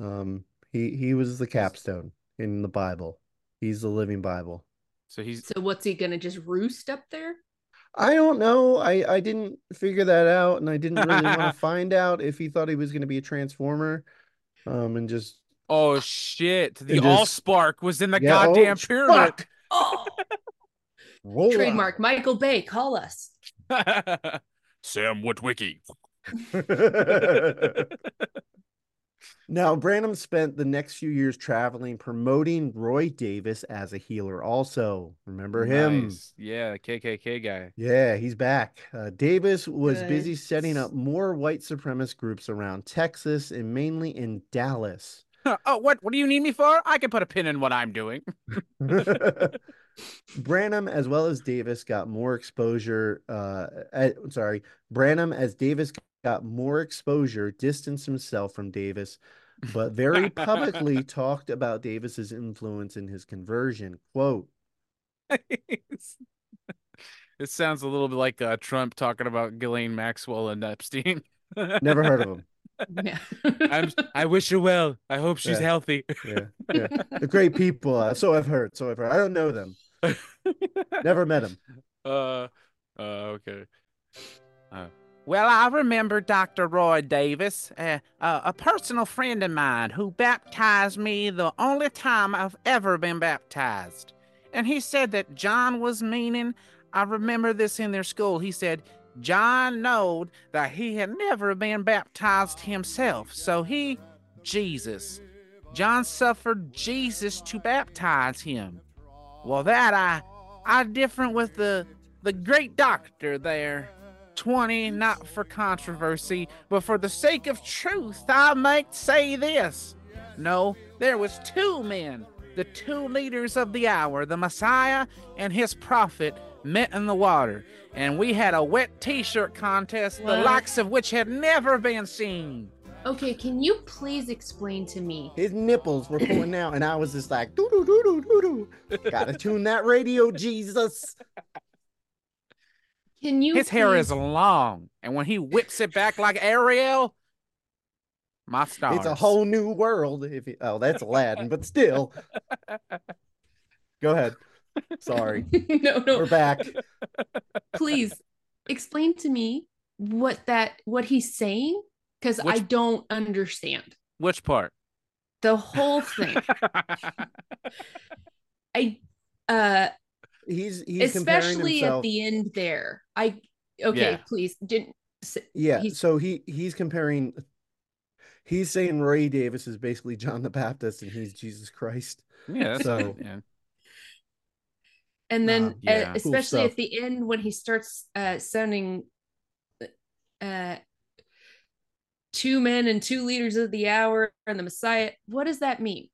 Um, he he was the capstone in the Bible. He's the living Bible. So he's so what's he gonna just roost up there? I don't know. I I didn't figure that out, and I didn't really want to find out if he thought he was going to be a transformer, um, and just oh shit! The It just- Allspark was in the Yeah, oh, goddamn pyramid. Oh, trademark. Michael Bay, call us. Sam Witwicky. Now, Branham spent the next few years traveling, promoting Roy Davis as a healer. Also, remember him? Nice. Yeah, KKK guy. Yeah, he's back. Uh, Davis was Good. busy setting up more white supremacist groups around Texas and mainly in Dallas. oh, what? What do you need me for? I can put a pin in what I'm doing. Branham, as well as Davis, got more exposure. Uh, uh, sorry, Branham, as Davis got more exposure, distanced himself from Davis, but very publicly talked about Davis's influence in his conversion. Quote, it sounds a little bit like uh, Trump talking about Ghislaine Maxwell and Epstein. never heard of him. Yeah. I'm, I wish her well. I hope she's Yeah. healthy. Yeah, yeah. They're great people. Uh, so I've heard. So I've heard. I don't know them. Never met them. Uh, uh, okay. Well, I remember Dr. Roy Davis, uh, uh, a personal friend of mine who baptized me the only time I've ever been baptized. And he said that John was meaning, I remember this in their school. He said, John knowed that he had never been baptized himself. So he, Jesus, John suffered Jesus to baptize him. Well, that I, I different with the, the great doctor there. 20, not for controversy, but for the sake of truth, I might say this. No, there was two men, the two leaders of the hour, the Messiah and his prophet, met in the water, and we had a wet t-shirt contest, the likes of which had never been seen. Okay, can you please explain to me? His nipples were pulling out, and I was just like, doo doo doo doo doo doo. Gotta tune that radio, Jesus. Can you His hair is long, and when he whips it back like Ariel, my stars. It's a whole new world. If you, oh, that's Aladdin, but still. Go ahead. Sorry, no, no. we're back. Please explain to me what that what he's saying because I don't understand Which part? the whole thing. I uh He's he's comparing especially himself. at the end there. I okay, Yeah. please didn't Yeah, he's- so he he's comparing. He's saying Ray Davis is basically John the Baptist, and he's Jesus Christ. Yeah, So- yeah. And then Uh, uh, yeah. Cool especially stuff. at the end when he starts uh sounding uh two men and two leaders of the hour and the Messiah. What does that mean?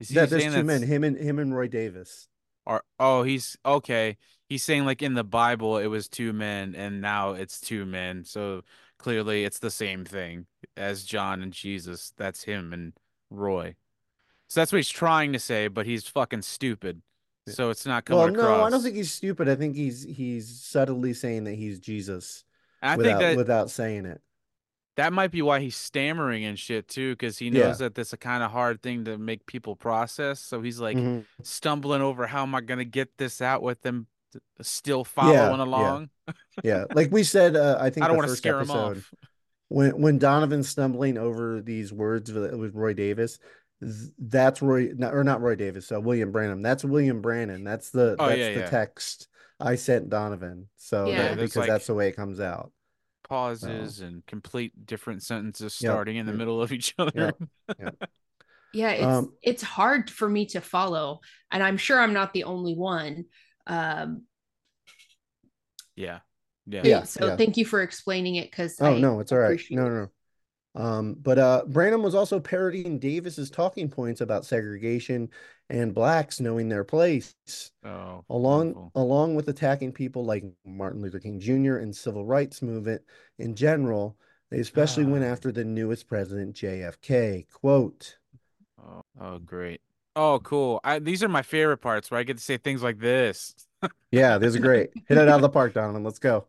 Is he That there's saying two men, him and him and Roy Davis. Or oh, he's okay. He's saying like in the Bible it was two men and now it's two men. So clearly it's the same thing as John and Jesus. That's him and Roy. So that's what he's trying to say, but he's fucking stupid. Yeah. So it's not coming Well, no, I don't think he's stupid. I think he's he's subtly saying that he's Jesus I without think that without saying it. that might be why he's stammering and shit too, because he Yeah. knows that that's a kind of hard thing to make people process. So he's like Mhm. stumbling over how am I gonna get this out with them still following yeah. along. Yeah, like we said, uh, I think I don't the want to first scare him episode off. when when Donovan's stumbling over these words with, with Roy Davis, that's Roy or not Roy Davis, so William Branham. That's William Branham. That's the Oh, that's yeah, the yeah. text I sent Donovan. So Yeah. that- Yeah, because like- that's the way it comes out. pauses and complete different sentences Yep, starting in the yep, middle of each other. Yeah, it's Um, it's hard for me to follow, and I'm sure I'm not the only one. Um, yeah. Yeah. Yeah, so yeah. thank you for explaining it because Oh I no, it's all right. No, no, no. Um, but uh, Branham was also parodying Davis's talking points about segregation and blacks knowing their place, Oh, along wonderful. along with attacking people like Martin Luther King Jr. and civil rights movement in general. They especially went Ah. after the newest president, JFK. Quote, Oh, oh, great. Oh, cool. I, these are my favorite parts where I get to say things like this. "Yeah, this is great. Hit it out of the park, Donovan. Let's go."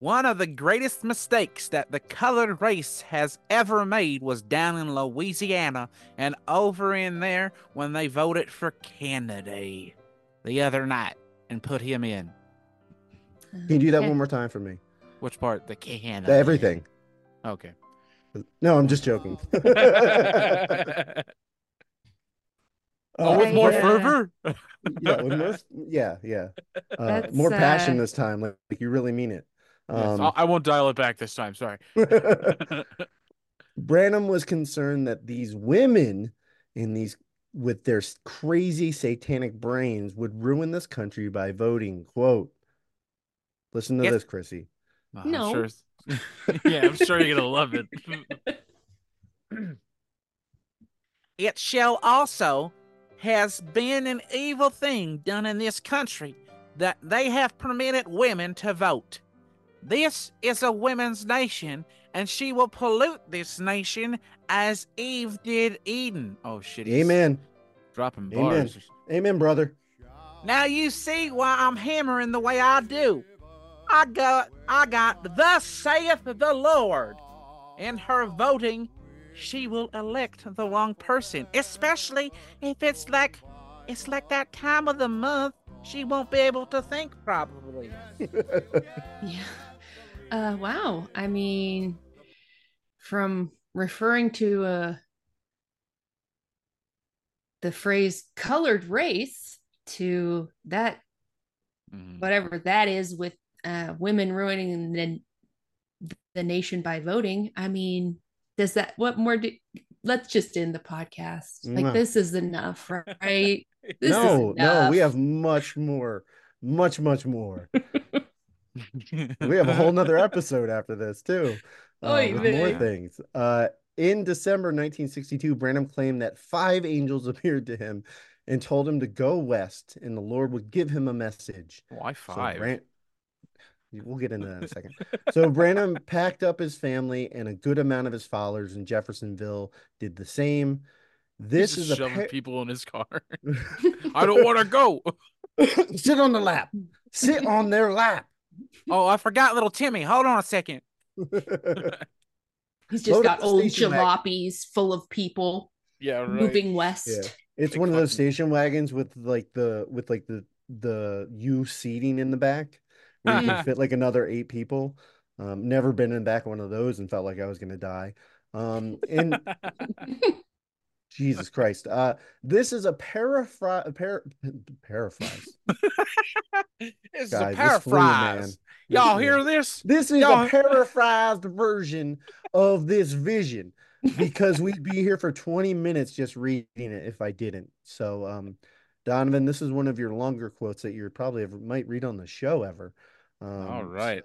One of the greatest mistakes that the colored race has ever made was down in Louisiana and over in there when they voted for Kennedy the other night and put him in. Can you do that Okay. one more time for me? Which part? The Kennedy. Everything. Okay. No, I'm just joking. oh, Uh, with more yeah. fervor? yeah, with more, yeah, yeah. Uh, more passion uh, this time, like, like you really mean it. Yes, Um, I'll- I won't dial it back this time. Sorry. Branham was concerned that these women in these with their crazy satanic brains would ruin this country by voting. Quote. Listen to Yes. this, Chrissy. Oh, I'm No. sure yeah, I'm sure you're gonna love it. It shall also has been an evil thing done in this country that they have permitted women to vote. This is a women's nation, and she will pollute this nation as Eve did Eden. oh shit. Amen. Dropping Amen. bars. Amen, brother. Now you see why I'm hammering the way I do. I got I got thus saith the Lord. In her voting, she will elect the wrong person, especially if it's like it's like that time of the month she won't be able to think probably. Yeah. Uh wow. I mean from referring to uh the phrase colored race to that Mhm. whatever that is with uh women ruining the the nation by voting. I mean, does that what more do let's just end the podcast. Like No. this is enough, right? This is no, no, we have much more, much, much more. we have a whole nother episode after this too. Uh, more things. Uh in december 1962 branham claimed that five angels appeared to him and told him to go west and the lord would give him a message. Why So five? Bran- we'll get into that in a second. So branham packed up his family and a good amount of his followers in jeffersonville did the same. This is a shoving pa- people in his car. I don't want to go. sit on the lap. Sit on their lap Oh, I forgot little Timmy. Hold on a second. He's just Load got old station wagon. jalopies full of people yeah, right. moving west. Yeah. It's Big one of those station wagons with like the with like the the U seating in the back where you can fit like another eight people. Um, never been in the back of one of those and felt like I was gonna die. Um, and Jesus Christ, uh, this is a paraphrase, a par- paraphrase. This is a this flu, man. paraphrase. Y'all hear this? This is Y'all- a paraphrased version of this vision because we'd be here for 20 minutes just reading it if I didn't. So, um, Donovan, this is one of your longer quotes that you probably ever might read on the show ever. Um, All right.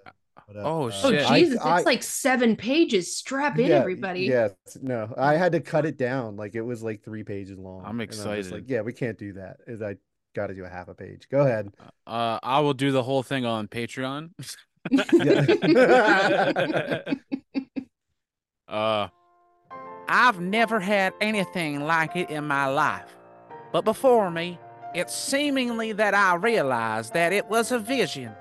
But, uh, Oh, uh, Oh shit. I- Jesus, I- it's like seven pages. Strap in, yeah, everybody. Yeah, no, I had to cut it down. Like it was like three pages long. I'm and I was just excited. like, yeah, we can't do that. Is I got to do a half a page. Go ahead. Uh, I will do the whole thing on Patreon. Uh, I've never had anything like it in my life. But before me, it's seemingly that I realized that it was a vision.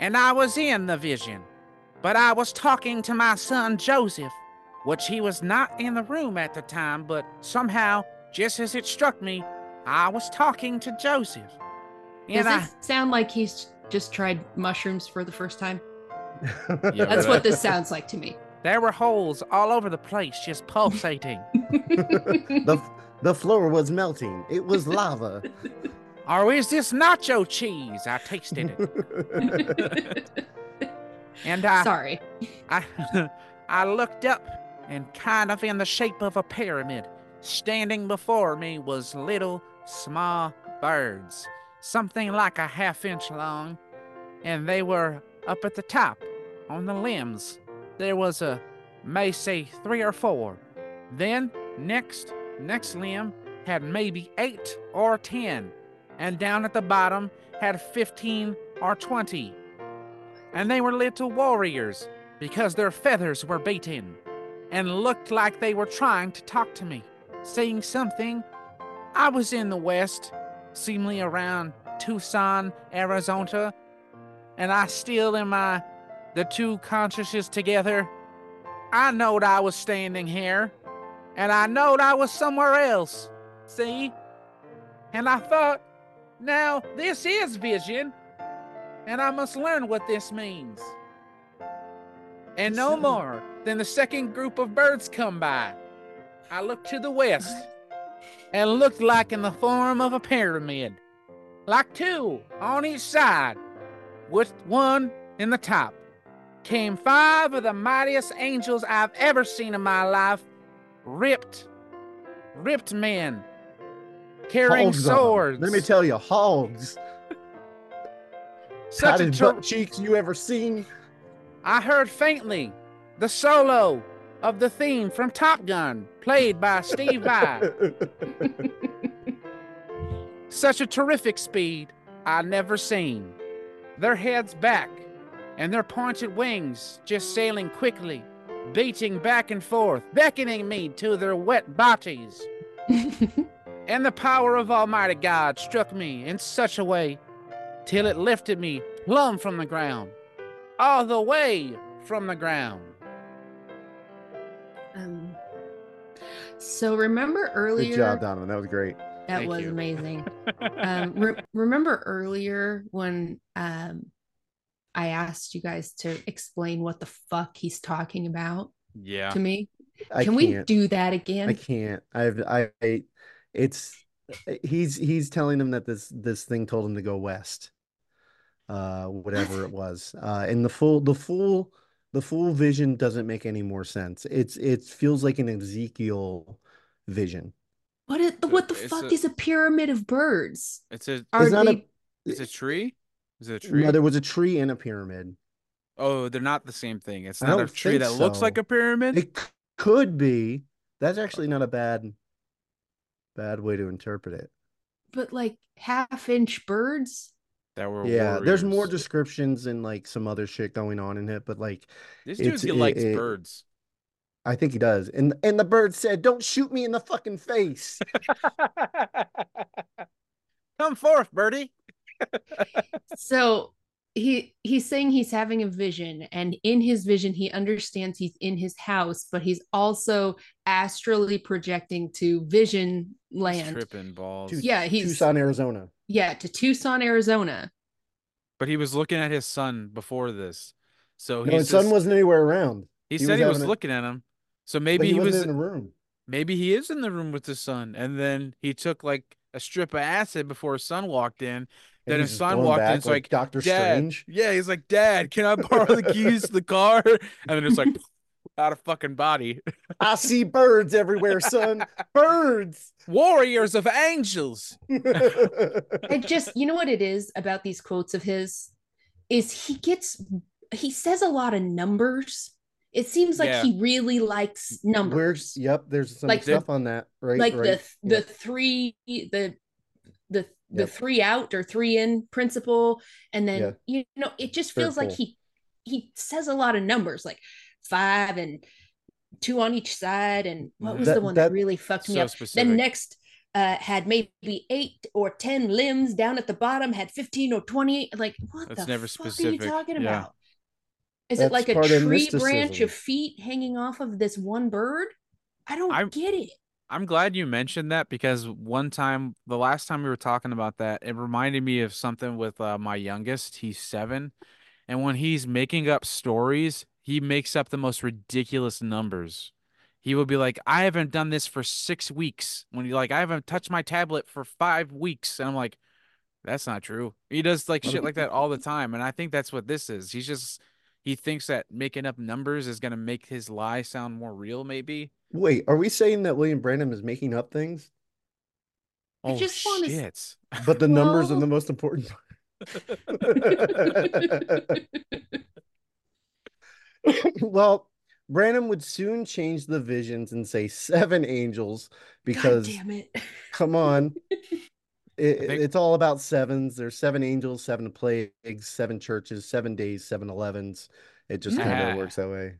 And I was in the vision. But I was talking to my son Joseph, which he was not in the room at the time, but somehow, just as it struck me, I was talking to Joseph. Does And I, it sound like he's just tried mushrooms for the first time? Yeah, That's what this sounds like to me. there were holes all over the place, just pulsating. the the floor was melting. It was lava. Or is this nacho cheese? I tasted it. And I, Sorry. I, I looked up, and kind of in the shape of a pyramid, standing before me was little small birds, something like a half inch long, and they were up at the top, on the limbs. There was a, may say, three or four. Then, next, next limb had maybe eight or ten, and down at the bottom had fifteen or twenty. And they were little warriors, because their feathers were beaten, and looked like they were trying to talk to me, saying something. I was in the west, seemingly around Tucson, Arizona, and I still in my uh, the two consciousness together. I knowed I was standing here, and I knowed I was somewhere else. See? And I thought, now this is vision, and I must learn what this means. And no more than the second group of birds come by. I looked to the west and looked like in the form of a pyramid, like two on each side, with one in the top. came five of the mightiest angels I've ever seen in my life. Ripped, ripped men carrying Hogs swords. Let me tell you, hogs. Such a Hottest ter- butt cheeks you ever seen. I heard faintly the solo of the theme from Top Gun, played by Steve Vai. Such a terrific speed I never seen. Their heads back and their pointed wings just sailing quickly, beating back and forth, beckoning me to their wet bodies. And the power of Almighty God struck me in such a way till it lifted me plumb from the ground, all the way from the ground. um, so remember earlier Good job, Donovan. That was great. that Thank was you. amazing. um, re- remember earlier when um, I asked you guys to explain what the fuck he's talking about Yeah. to me? I Can we can't. do that again? I can't. I've I, I it's he's he's telling him that this this thing told him to go west. Uh whatever it was. Uh and the full the full the full vision doesn't make any more sense. It's it feels like an Ezekiel vision. What is, what the It's fuck a- is a pyramid of birds? It's a Are It's not a- it's a tree? Is it a tree? No, there was a tree and a pyramid. Oh, they're not the same thing. It's I not a tree think that looks like a pyramid. It c- could be. That's actually not a bad bad way to interpret it. but like half inch birds? that were Yeah, there's more descriptions and like some other shit going on in it, but like This it's- dude it- likes it- birds. I think he does. And and the bird said, "Don't shoot me in the fucking face." Come forth, Birdie. So he he's saying he's having a vision and in his vision he understands he's in his house but he's also astrally projecting to vision He's land tripping balls. Tu- yeah he's Tucson, Arizona. yeah to tucson arizona But he was looking at his son before this. So No, he's his son wasn't anywhere around. he he said was he was a- looking at him. So maybe he, he was wasn't in the room. maybe he is in the room with his son and then he took like a strip of acid before his son walked in. And Then his son blown walked in, back it's like, Doctor Strange. yeah, he's like, Dad, can I borrow the keys to the car? And then it's like out of fucking body. I see birds everywhere, son. Birds. Warriors of angels. I just you know what it is about these quotes of his is he gets he says a lot of numbers. It seems like Yeah. he really likes numbers. Where's yep? There's some Like the- stuff on that, right? like right. the the Yep. three the the the Yep. three out or three in principle and then Yeah. you know it just Third feels like pull. he he says a lot of numbers like five and two on each side and what was That- the one that, that- really fucked me up specific. then next uh had maybe eight or ten limbs down at the bottom had 15 or 20 like what That's the never fuck are specific. you talking Yeah. about is it like a part of tree branch of feet hanging off of this one bird i don't I'm- get it I'm glad you mentioned that because one time, the last time we were talking about that, it reminded me of something with uh, my youngest. He's seven. And when he's making up stories, he makes up the most ridiculous numbers. He will be like, I haven't done this for six weeks. When he like, I haven't touched my tablet for five weeks. And I'm like, that's not true. He does like shit like that all the time. And I think that's what this is. He's just, he thinks that making up numbers is going to make his lie sound more real, maybe. Wait, are we saying that William Branham is making up things? I Oh, just wanna shit. But the numbers are the most important. well, Branham would soon change the visions and say seven angels because God damn it. come on. It, think- it's all about sevens. There's seven angels, seven plagues, seven churches, seven days, seven elevens. It just kind of works that way.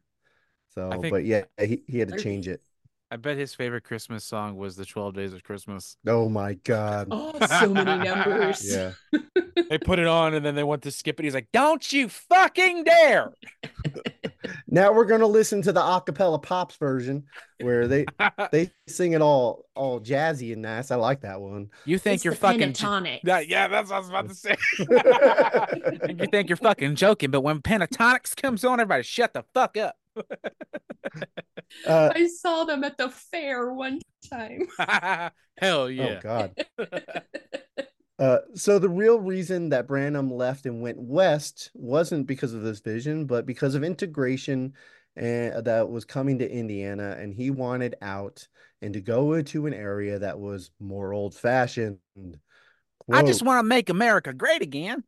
So, think- but yeah, he, he had to change it. I bet his favorite Christmas song was the 12 Days of Christmas. Oh my God. Oh, so many numbers. Yeah. They put it on and then they went to skip it. He's like, Don't you fucking dare. Now we're gonna listen to the acapella pops version where they they sing it all all jazzy and nice. I like that one. you think It's you're fucking. j- pentatonic. Yeah, yeah, that's what I was about to say. You think you're fucking joking, but when Pentatonix comes on, everybody shut the fuck up. Uh, I saw them at the fair one time. Hell yeah. Oh God. Uh, so the real reason that Branham left and went west wasn't because of this vision, but because of integration and that was coming to Indiana, and he wanted out and to go into an area that was more old fashioned. I just want to make America great again.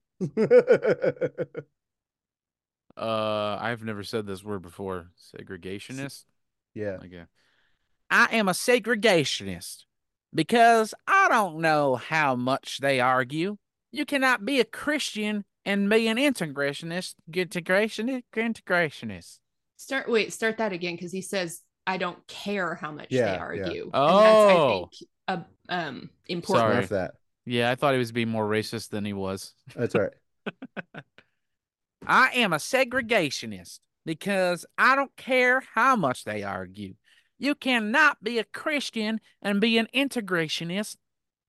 Uh, I've never said this word before. Segregationist. yeah. Okay. I am a segregationist because I don't know how much they argue. You cannot be a Christian and be an integrationist. Integrationist. Integrationist. Start wait, start that again because he says I don't care how much Yeah, they yeah. argue. and Oh. that's I think uh, um important. Sorry. Enough that. Yeah, I thought he was being more racist than he was. That's all right. I am a segregationist because I don't care how much they argue. You cannot be a Christian and be an integrationist.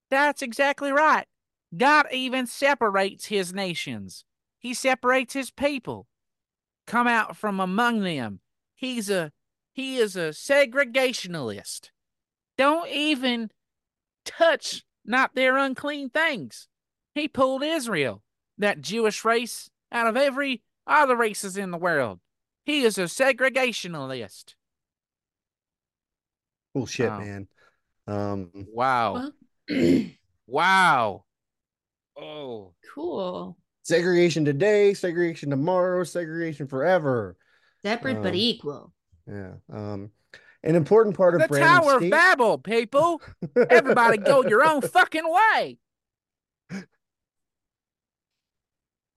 That's exactly right. God even separates his nations. He separates his people. Come out from among them. He's a he is a segregationalist. Don't even touch not their unclean things. He pulled Israel, that Jewish race, out of every other races in the world. He is a segregationalist. Cool shit, Wow. man. Um, Wow. Wow. Oh. cool. segregation today, segregation tomorrow, segregation forever. Separate but Um, equal. Yeah. Um, an important part of The Branham's Tower of Babel, people. Everybody go your own fucking way.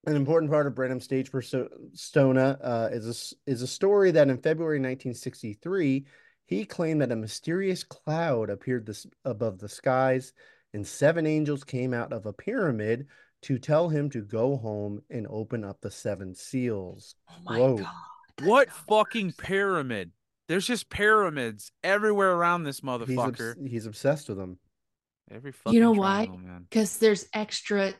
An important part of Branham's stage persona uh, is a, s- is a story that in February 1963, he claimed that a mysterious cloud appeared this, above the skies, and seven angels came out of a pyramid to tell him to go home and open up the seven seals. Oh my Whoa. god. What fucking pyramid? There's just pyramids everywhere around this He's, obs- motherfucker. he's obsessed with them. Every fucking you know why? Because there's extra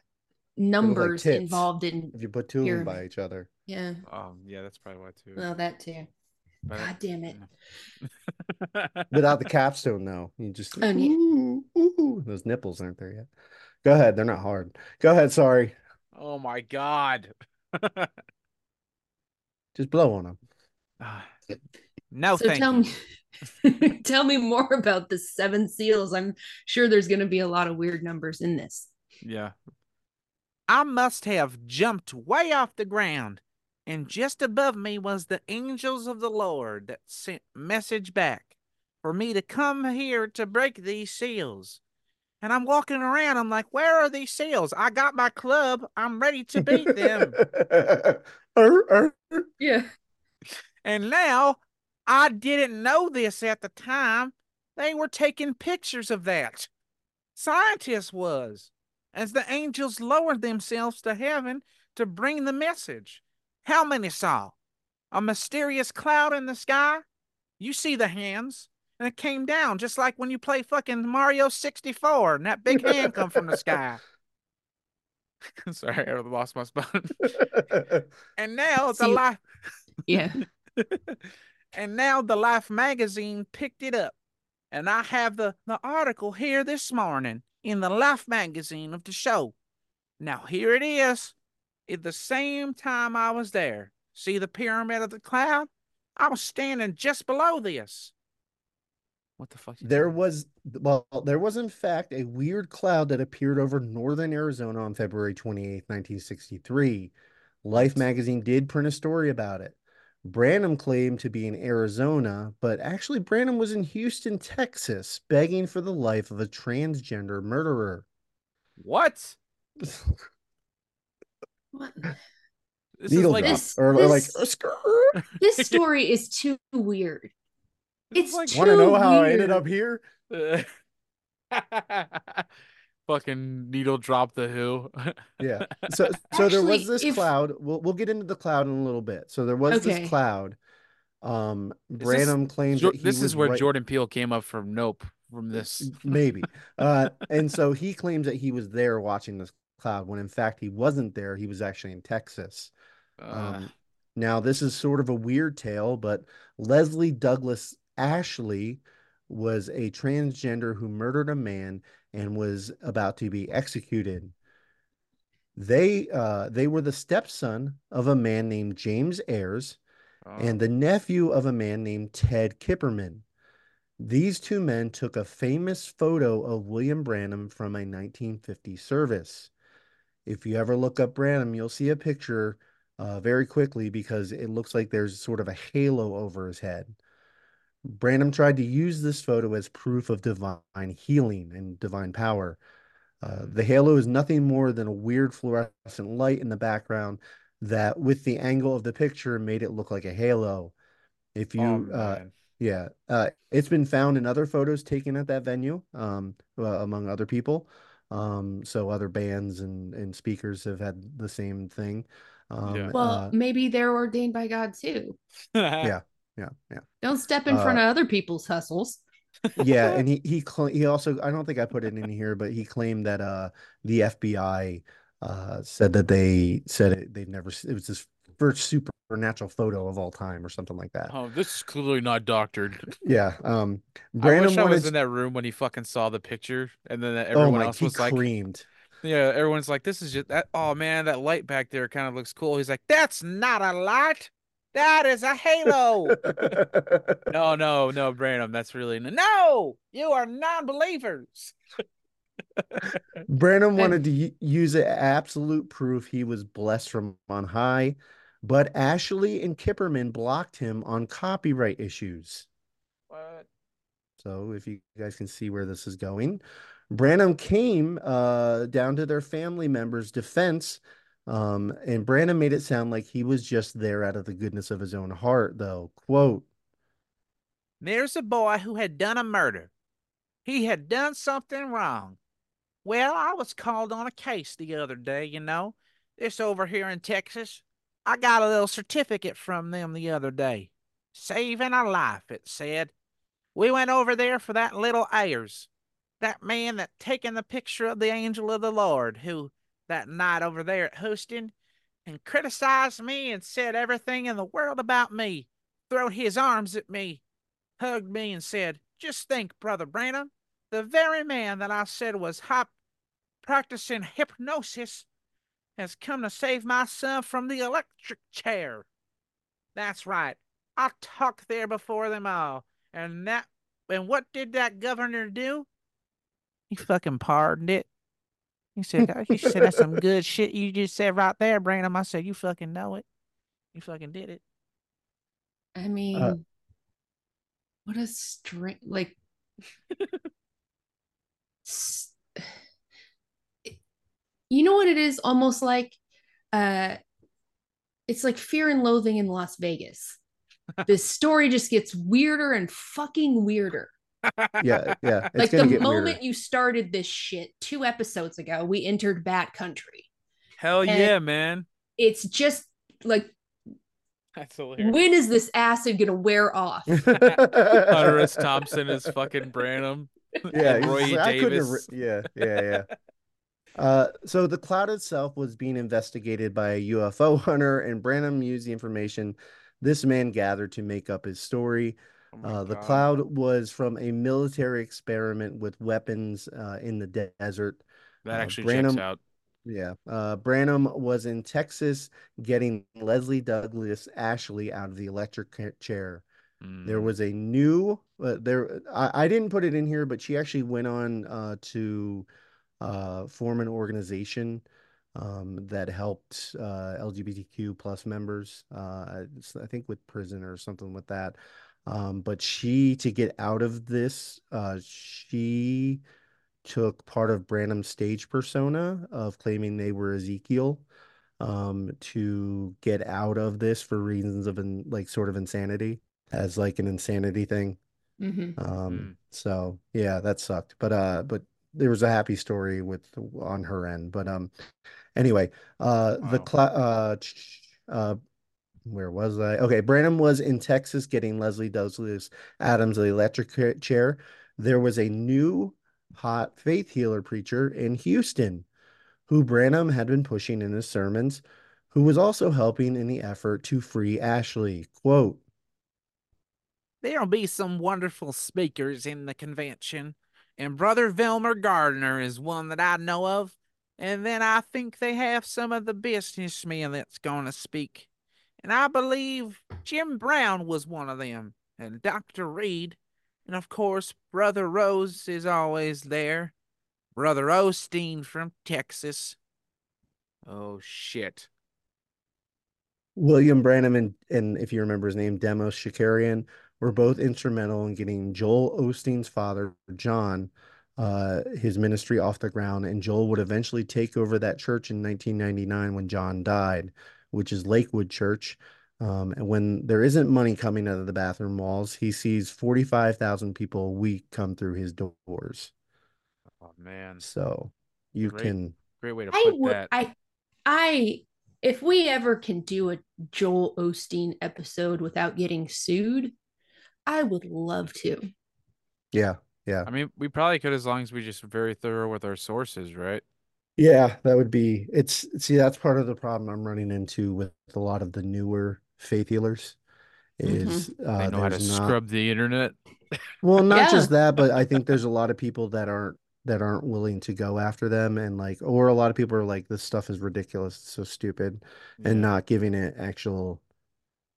numbers tits. involved in If you put two of them by each other. yeah. Oh, yeah, that's probably why too. Well that too. But- God damn it. Without the capstone, though, you just Oh, yeah. ooh, ooh, those nipples aren't there yet. Go ahead, they're not hard. Go ahead, sorry. oh my god. Just blow on them. No, so thank tell you. me tell me more about the seven seals. I'm sure there's gonna be a lot of weird numbers in this. yeah. I must have jumped way off the ground, and just above me was the angels of the Lord that sent message back for me to come here to break these seals. And I'm walking around, I'm like, where are these seals? I got my club, I'm ready to beat them. Er, er. Yeah. and now I didn't know this at the time. They were taking pictures of that. Scientists was. As the angels lowered themselves to heaven to bring the message. How many saw? A mysterious cloud in the sky? You see the hands. And it came down just like when you play fucking Mario 64 and that big hand come from the sky. Sorry, I lost my spot. And now the See- life Yeah. and now the Life magazine picked it up. And I have the, the article here this morning in the Life magazine of the show. Now here it is. At the same time I was there, see the pyramid of the cloud? I was standing just below this. What the fuck? There doing? was well, there was in fact a weird cloud that appeared over northern Arizona on February 28th, 1963. Life magazine did print a story about it. Branham claimed to be in Arizona, but actually Branham was in Houston, Texas, begging for the life of a transgender murderer. What? What? This Needle is like drop, This- or, or like this-. This story is too weird. this is It's like too Want to know how I ended up here? fucking needle drop the who. Yeah. So so there was this if- cloud. We'll we'll get into the cloud in a little bit. So there was Okay. this cloud. Um this- Branham claims Jo- this is where right- Jordan Peele came up from Nope from this. maybe. Uh and so he claims that he was there watching this cloud when in fact he wasn't there. He was actually in Texas. Uh, Um, now, this is sort of a weird tale, but Leslie Douglas Ashley was a transgender who murdered a man and was about to be executed. They uh they were the stepson of a man named James Ayers Oh. and the nephew of a man named Ted Kipperman. These two men took a famous photo of William Branham from a 1950 service. If you ever look up Branham, you'll see a picture uh, very quickly because it looks like there's sort of a halo over his head. Branham tried to use this photo as proof of divine healing and divine power. Uh, the halo is nothing more than a weird fluorescent light in the background that, with the angle of the picture, made it look like a halo. If you, Oh, uh, yeah, uh, it's been found in other photos taken at that venue, um, uh, among other people. Um, so other bands and and speakers have had the same thing. Um, Yeah. Well, uh, maybe they're ordained by God too. yeah, yeah, yeah. Don't step in front Uh, of other people's hustles. yeah and he he cl- he also i don't think i put it in here but he claimed that uh the fbi uh said that they said it they've never it was this first supernatural photo of all time or something like that Oh, this is clearly not doctored. yeah um I wish I wanted was in that room when he fucking saw the picture, and then oh everyone my else he was like, creamed "Yeah." Everyone's like, "This is just that." Oh man, that light back there kind of looks cool. He's like, "That's not a light. That is a halo." no, no, no, Branham. That's really no. You are non-believers. Branham wanted to use it absolute proof he was blessed from on high but ashley and kipperman blocked him on copyright issues What? So if you guys can see where this is going, Branham came uh, down to their family members' defense, um, and Branham made it sound like he was just there out of the goodness of his own heart, though. Quote, There's a boy who had done a murder. He had done something wrong. Well, I was called on a case the other day, you know. This over here in Texas. I got a little certificate from them the other day. Saving a life, it said. We went over there for that little Ayers, that man that taken the picture of the angel of the Lord, who that night over there at Houston, and criticized me and said everything in the world about me, throwed his arms at me, hugged me and said, Just think, Brother Branham, the very man that I said was hop practicing hypnosis has come to save my son from the electric chair. That's right. I talked there before them all. And that and what did that governor do? He fucking pardoned it. He said, he said that's some good shit you just said right there, Branham. I said, You fucking know it. You fucking did it. I mean, what a strange, like, s- you know what it is almost like? Uh, it's like fear and loathing in Las Vegas. this story just gets weirder and fucking weirder. "Yeah, yeah, it's like the get moment weirder." you started this shit two episodes ago, we entered bad country. Hell And- yeah, man. It's just like, That's hilarious. when is this acid gonna wear off? Hunter Thompson is fucking Branham. yeah, Roy like, I couldn't Davis. writ- yeah, yeah, yeah. Uh, so the cloud itself was being investigated by a UFO hunter, and Branham used the information this man gathered to make up his story. Oh Uh, the cloud was from a military experiment with weapons uh, in the de- desert. That uh, actually Branham- checks out. Yeah. Uh, Branham was in Texas getting Leslie Douglas Ashley out of the electric chair. There Mm. was a new uh, there. I, I didn't put it in here, but she actually went on uh, to uh, form an organization um, that helped uh, LGBTQ plus members. Uh, I think with prison or something with that. Um, but she to get out of this, uh, she took part of Branham's stage persona of claiming they were Ezekiel um, to get out of this for reasons of in, like sort of insanity as like an insanity thing. Mhm. Um, Mm. so yeah, that sucked. But uh, but there was a happy story with on her end. But um, anyway, uh, the Wow. cla uh, ch- ch- uh, where was I? Okay, Branham was in Texas getting Leslie Douglas Adams the electric chair. There was a new hot faith healer preacher in Houston who Branham had been pushing in his sermons, who was also helping in the effort to free Ashley. Quote, There'll be some wonderful speakers in the convention, and Brother Velmer Gardner is one that I know of, And then I think they have some of the businessmen that's going to speak. And I believe Jim Brown was one of them, and Dr. Reed. And of course, Brother Rose is always there. Brother Osteen from Texas. Oh, shit. William Branham and, and if you remember his name, Demos Shakarian, were both instrumental in getting Joel Osteen's father, John, uh, his ministry off the ground. And Joel would eventually take over that church in 1999 when John died, which is Lakewood Church. Um, and when there isn't money coming out of the bathroom walls, he sees 45,000 people a week come through his doors. Oh man, So you Great. can, great way to I put would that. I I if we ever can do a Joel Osteen episode without getting sued, I would love to. yeah, yeah. I mean, we probably could as long as we just very thorough with our sources, right? Yeah, that would be it's see that's part of the problem I'm running into with a lot of the newer faith healers is They uh know how to not scrub the internet. well not Yeah. just that but I think there's a lot of people that aren't that aren't willing to go after them and like or a lot of people are like this stuff is ridiculous it's so stupid and not giving it actual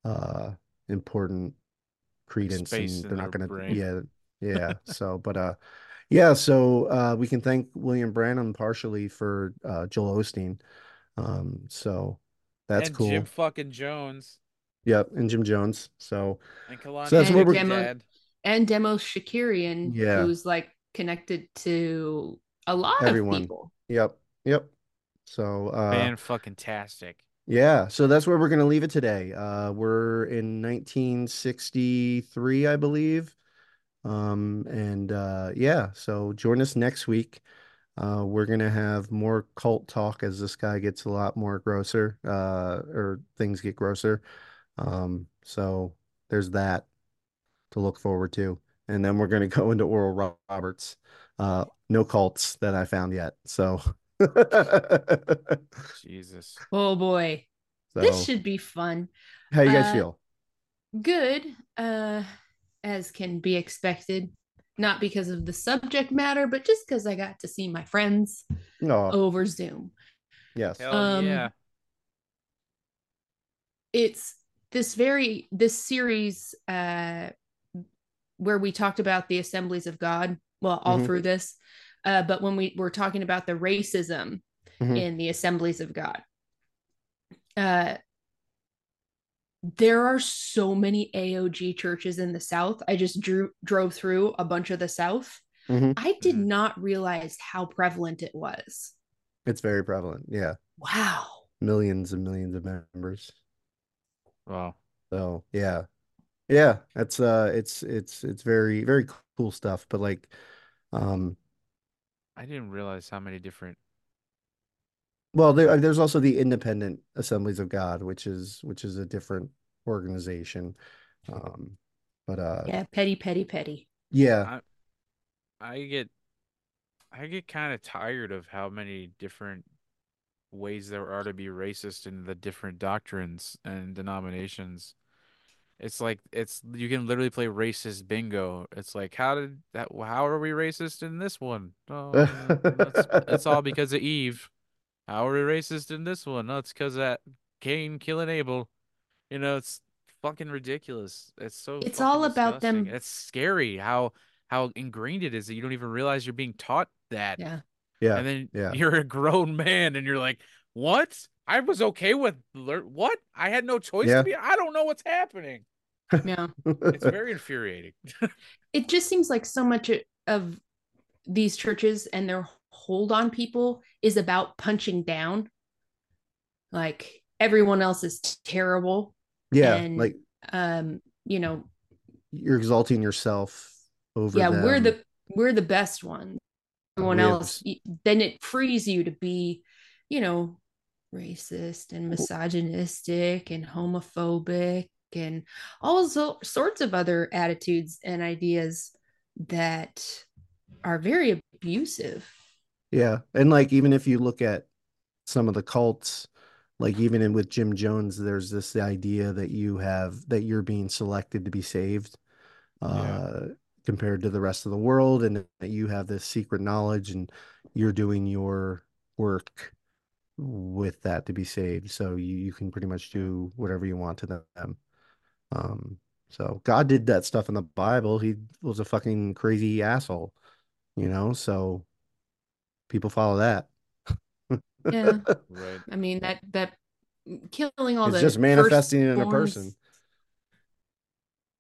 uh important credence Space and they're not gonna yeah yeah so but uh yeah so uh we can thank William Branham partially for uh Joel Osteen um so that's and cool Jim fucking Jones yep and Jim Jones so and Kalani. So that's what we're- dad. And Demos Shakarian, Yeah. who's like connected to a lot Everyone. of people. yep yep so uh Man, fucking tastic. Yeah, so that's where we're going to leave it today. Uh, we're in 1963, I believe. Um, and uh, yeah, so join us next week. Uh, we're going to have more cult talk as this guy gets a lot more grosser, uh, or things get grosser. Um, so there's that to look forward to. And then we're going to go into Oral Roberts. Uh, no cults that I found yet. So, Jesus. Oh boy. so This should be fun. how you guys uh, feel? Good, uh, as can be expected. Not because of the subject matter, but just because I got to see my friends over Zoom. yes. Hell Um, yeah. it's this very this series uh where we talked about the assemblies of god well all Mhm. through this uh but when we were talking about the racism Mhm. in the assemblies of god uh there are so many AOG churches in the South. I just drew drove through a bunch of the South. Mhm. I did Mhm. not realize how prevalent it was. It's very prevalent. Yeah. Wow. Millions and millions of members. Wow. So yeah. Yeah. That's uh it's it's it's very, very cool stuff. But like um I didn't realize how many different. Well there there's also the Independent Assemblies of God, which is which is a different organization. Um but uh Yeah, petty, petty, petty. yeah. I get, I get kind of tired of how many different ways there are to be racist in the different doctrines and denominations. It's like it's you can literally play racist bingo. It's like how did that? How are we racist in this one? Oh, it's, it's all because of Eve. How are we racist in this one? No, it's because that Cain killing Abel. You know, it's fucking ridiculous. It's so. It's all about them- It's scary how how ingrained it is that you don't even realize you're being taught that. Yeah. Yeah. And then yeah. you're a grown man and you're like, what? I was okay with lear- what? I had no choice Yeah. to be. I don't know what's happening. Yeah. It's very infuriating. it just seems like so much of these churches and their hold on people is about punching down. Like everyone else is terrible. Yeah. and, Like Um, you know, you're exalting yourself over yeah, we're the we're the best ones. Everyone else, then it frees you to be, you know, racist and misogynistic and homophobic and all so, sorts of other attitudes and ideas that are very abusive. Yeah. And like even if you look at some of the cults, like even in with Jim Jones, there's this idea that you have that you're being selected to be saved uh compared to the rest of the world and that you have this secret knowledge and you're doing your work with that to be saved. So you, you can pretty much do whatever you want to them. Um, so God did that stuff in the Bible. He was a fucking crazy asshole, you know. So people follow that. Yeah. Right. I mean that that killing all It's the just manifesting it in a person.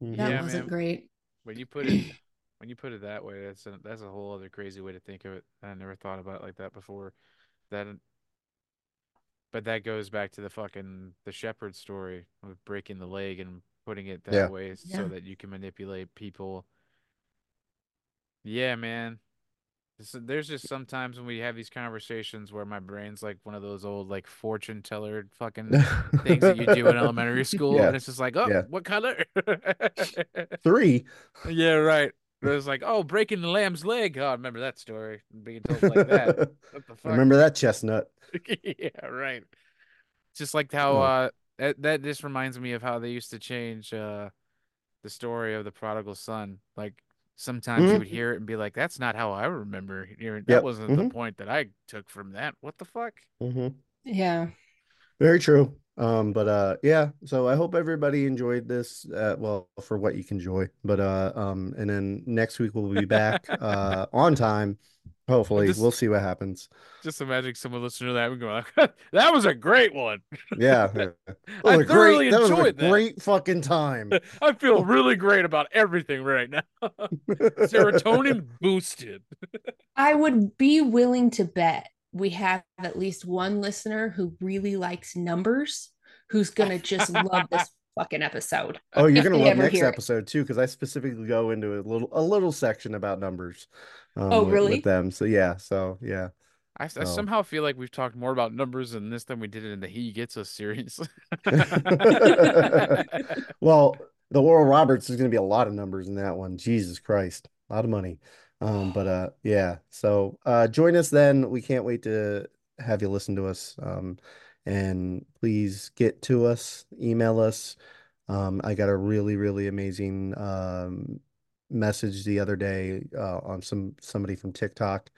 That Yeah, wasn't man. great. When you put it when you put it that way, that's a that's a whole other crazy way to think of it. I never thought about it like that before. That but that goes back to the fucking the shepherd story of breaking the leg and putting it that Yeah. way Yeah. so that you can manipulate people. Yeah, man. There's just sometimes when we have these conversations where my brain's like one of those old like fortune teller fucking things that you do in elementary school, Yeah. and it's just like, oh, Yeah. what color? Three. Yeah, right. It was like, oh, breaking the lamb's leg. Oh, I remember that story. Being told like that. What the fuck? Remember that chestnut? yeah, right. Just like how Oh. uh that that just reminds me of how they used to change uh the story of the prodigal son. Like sometimes you Mhm. would hear it and be like, that's not how I remember hearing. That Yep. wasn't the Mhm. point that I took from that. What the fuck? hmm Yeah. Very true. Um, but uh, yeah. So I hope everybody enjoyed this. Uh, well, for what you can enjoy. But uh, um, and then next week we'll be back uh on time. Hopefully, just- we'll see what happens. Just imagine someone listening to that and going, that was a great one. Yeah. yeah. I thoroughly great, that was a enjoyed that. great fucking time. I feel oh. really great about everything right now. Serotonin boosted. I would be willing to bet we have at least one listener who really likes numbers who's gonna just love this fucking episode. Oh, you're gonna love next hear it. episode too, because I specifically go into a little a little section about numbers. Um, Oh, with- really? With them. So yeah. So yeah. I, I So- somehow feel like we've talked more about numbers in this than we did in the He Gets Us series. Well, the Oral Roberts is going to be a lot of numbers in that one. Jesus Christ, a lot of money. Um, but uh, yeah. So uh, join us then. We can't wait to have you listen to us. Um, and please get to us, email us. Um, I got a really, really amazing um message the other day uh, on some somebody from TikTok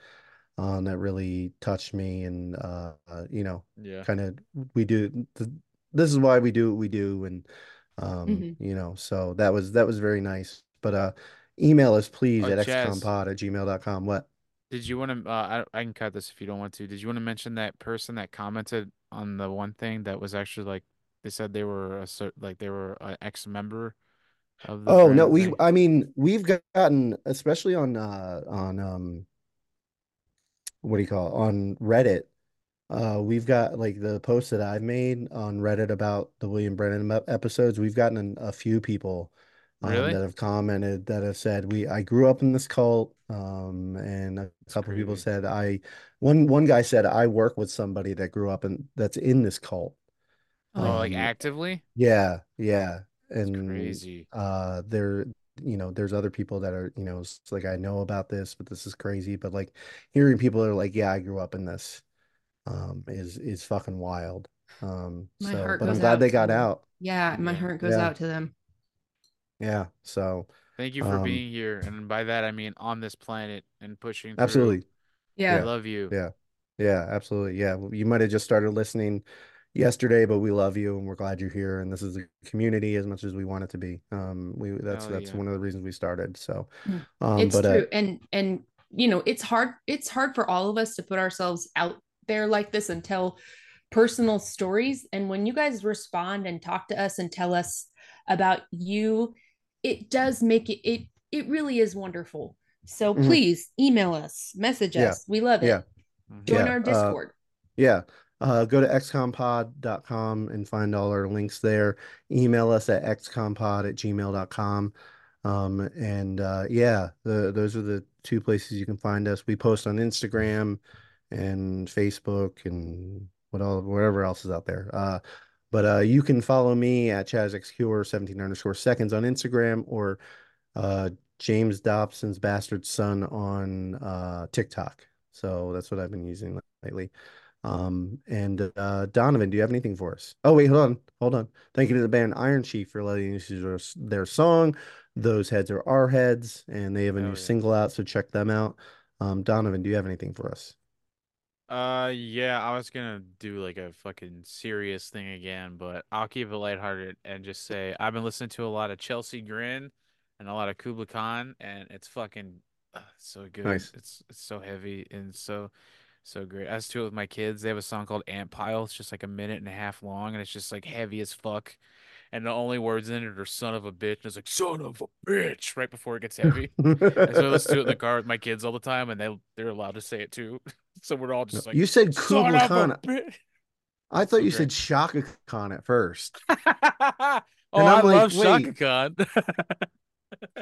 um, that really touched me, and uh, uh, you know, yeah. kind of we do th this is why we do what we do and um Mhm. you know so that was that was very nice but uh email us please Oh, at excompod at gmail.com what Did you want to? Uh, I I can cut this if you don't want to. Did you want to mention that person that commented on the one thing that was actually like they said they were a like they were an ex member of the oh no we thing? i mean we've gotten especially on uh on um what do you call it? on reddit uh we've got like the posts that i've made on reddit about the William Branham episodes we've gotten an- a few people um, that have commented that have said we I grew up in this cult um and a couple of people said I one one guy said I work with somebody that grew up in that's in this cult Oh, like um, actively? yeah yeah It's and crazy. uh there you know there's other people that are you know it's like I know about this but this is crazy but like hearing people that are like yeah I grew up in this um is is fucking wild um My so heart but I'm glad out they got out Yeah, my heart goes Yeah. out to them. Yeah so Thank you for um, being here, and by that I mean on this planet and pushing through. absolutely Yeah. I love you. Yeah. Yeah, absolutely. Yeah. You might have just started listening yesterday, but we love you and we're glad you're here. And this is a community as much as we want it to be. Um, we that's Hell that's yeah. one of the reasons we started. So Mm. um it's but uh true and and you know it's hard it's hard for all of us to put ourselves out there like this and tell personal stories and when you guys respond and talk to us and tell us about you it does make it it it really is wonderful so Mhm. please email us message Yeah. us we love it Yeah. Mhm. join Yeah, our uh, discord yeah. Uh, go to excompod.com and find all our links there. Email us at excompod at gmail.com. Um, and uh, yeah, the, those are the two places you can find us. We post on Instagram and Facebook and what all whatever else is out there. But uh, you can follow me at ChazXQ 17 underscore seconds on Instagram or uh, James Dobson's bastard son on uh, TikTok. So that's what I've been using lately. Um, and uh, Donovan, do you have anything for us? Oh, wait, hold on, hold on. Thank you to the band Iron Chief for letting us use their, song. Those heads are our heads, and they have a Hell new yeah. single out, so check them out. Um, Donovan, do you have anything for us? Uh, yeah, I was gonna do like a fucking serious thing again, but I'll keep it lighthearted and just say I've been listening to a lot of Chelsea Grin and a lot of Kubla Khan, and it's fucking uh, so good. Nice. It's it's so heavy and so so great. I was to it with my kids. They have a song called Ant Pile. It's just like a minute and a half long, and it's just like heavy as fuck. And the only words in it are "son of a bitch." And it's like "son of a bitch" right before it gets heavy. And so I listen to it in the car with my kids all the time, and they they're allowed to say it too. So we're all just like, you said "Son Kubla Khan. I thought you said Chaka Khan at first. oh, I I'm like, love Chaka wait. Khan.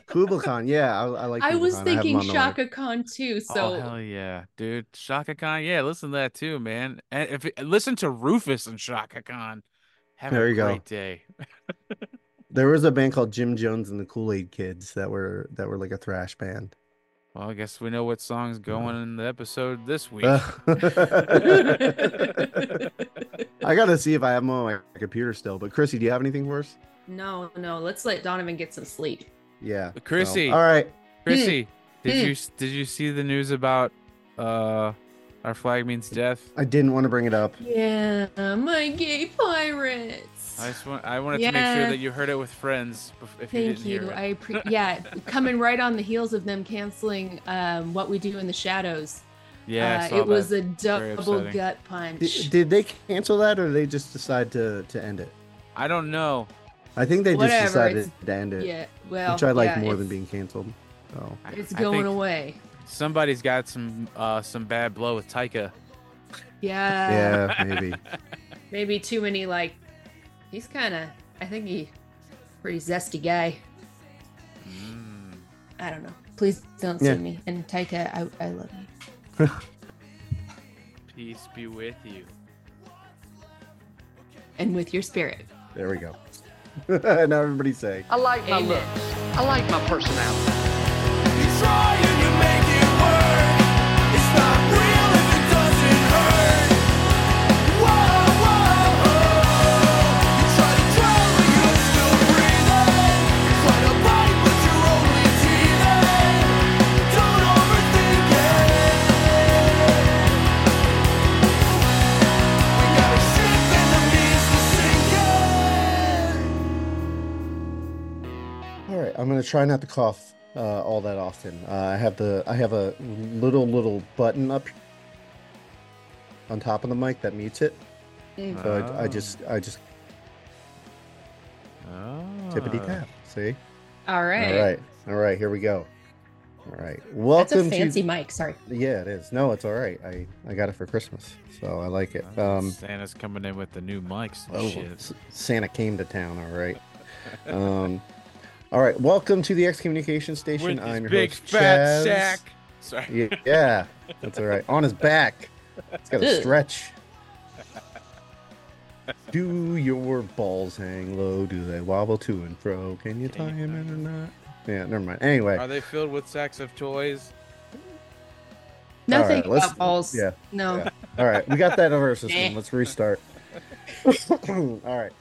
Kubla Khan, yeah, I, I like. I Kubla was Khan. thinking on the list. Chaka Khan too. oh So hell yeah, dude! Chaka Khan, yeah, listen to that too, man. And if listen to Rufus and Chaka Khan, have There a you go. great day. There was a band called Jim Jones and the Kool Aid Kids that were that were like a thrash band. Well, I guess we know what song's going in the episode this week. I gotta see if I have them on my computer still. But Chrissy, do you have anything for us? no, no, let's let Donovan get some sleep. Yeah, Chrissy. No. All right. Chrissy, did Hmm. you did you see the news about uh our flag means death? I didn't want to bring it up. Yeah, my gay pirates. I just want I wanted to make sure that you heard it with friends. bef- If you Thank didn't you. hear it. I appreciate. Yeah, coming right on the heels of them canceling um, what we do in the shadows. yeah, I uh, saw it was a double gut punch. Did, did they cancel that, or did they just decide to to end it? I don't know. I think they just decided it's- to end it, yeah, well, which I like yeah, more than being canceled. So I- It's I going think away. Somebody's got some uh some bad blow with Taika. Yeah. yeah, maybe. Maybe too many like. He's kind of. I think he, pretty zesty guy. Mm. I don't know. Please don't Yeah. sue me. And Taika, I, I love you. Peace be with you. And with your spirit. There we go. now everybody say. I like my Amen. looks. I like my personality. I'm gonna try not to cough uh, all that often. Uh, I have the I have a little little button up on top of the mic that mutes it. So I, I just I just Oh. tippity tap. See? All right. All right, all right. Here we go. All right. Welcome. That's Welcome a fancy to. mic. Sorry. Yeah, it is. No, it's all right. I I got it for Christmas, so I like it. Oh, Um, Santa's coming in with the new mics and Oh, shit. Santa came to town. All right. Um, all right. Welcome to the Excommunication Station. With I'm your big host, fat Chaz. sack. Sorry. Yeah, yeah, that's all right. On his back, it's got a stretch. Do your balls hang low? Do they wobble to and fro? Can you tie him in or not? Yeah, never mind. Anyway, Are they filled with sacks of toys? Nothing right, let's- about balls. yeah, No. yeah. all right, we got that in our system. Let's restart. all right.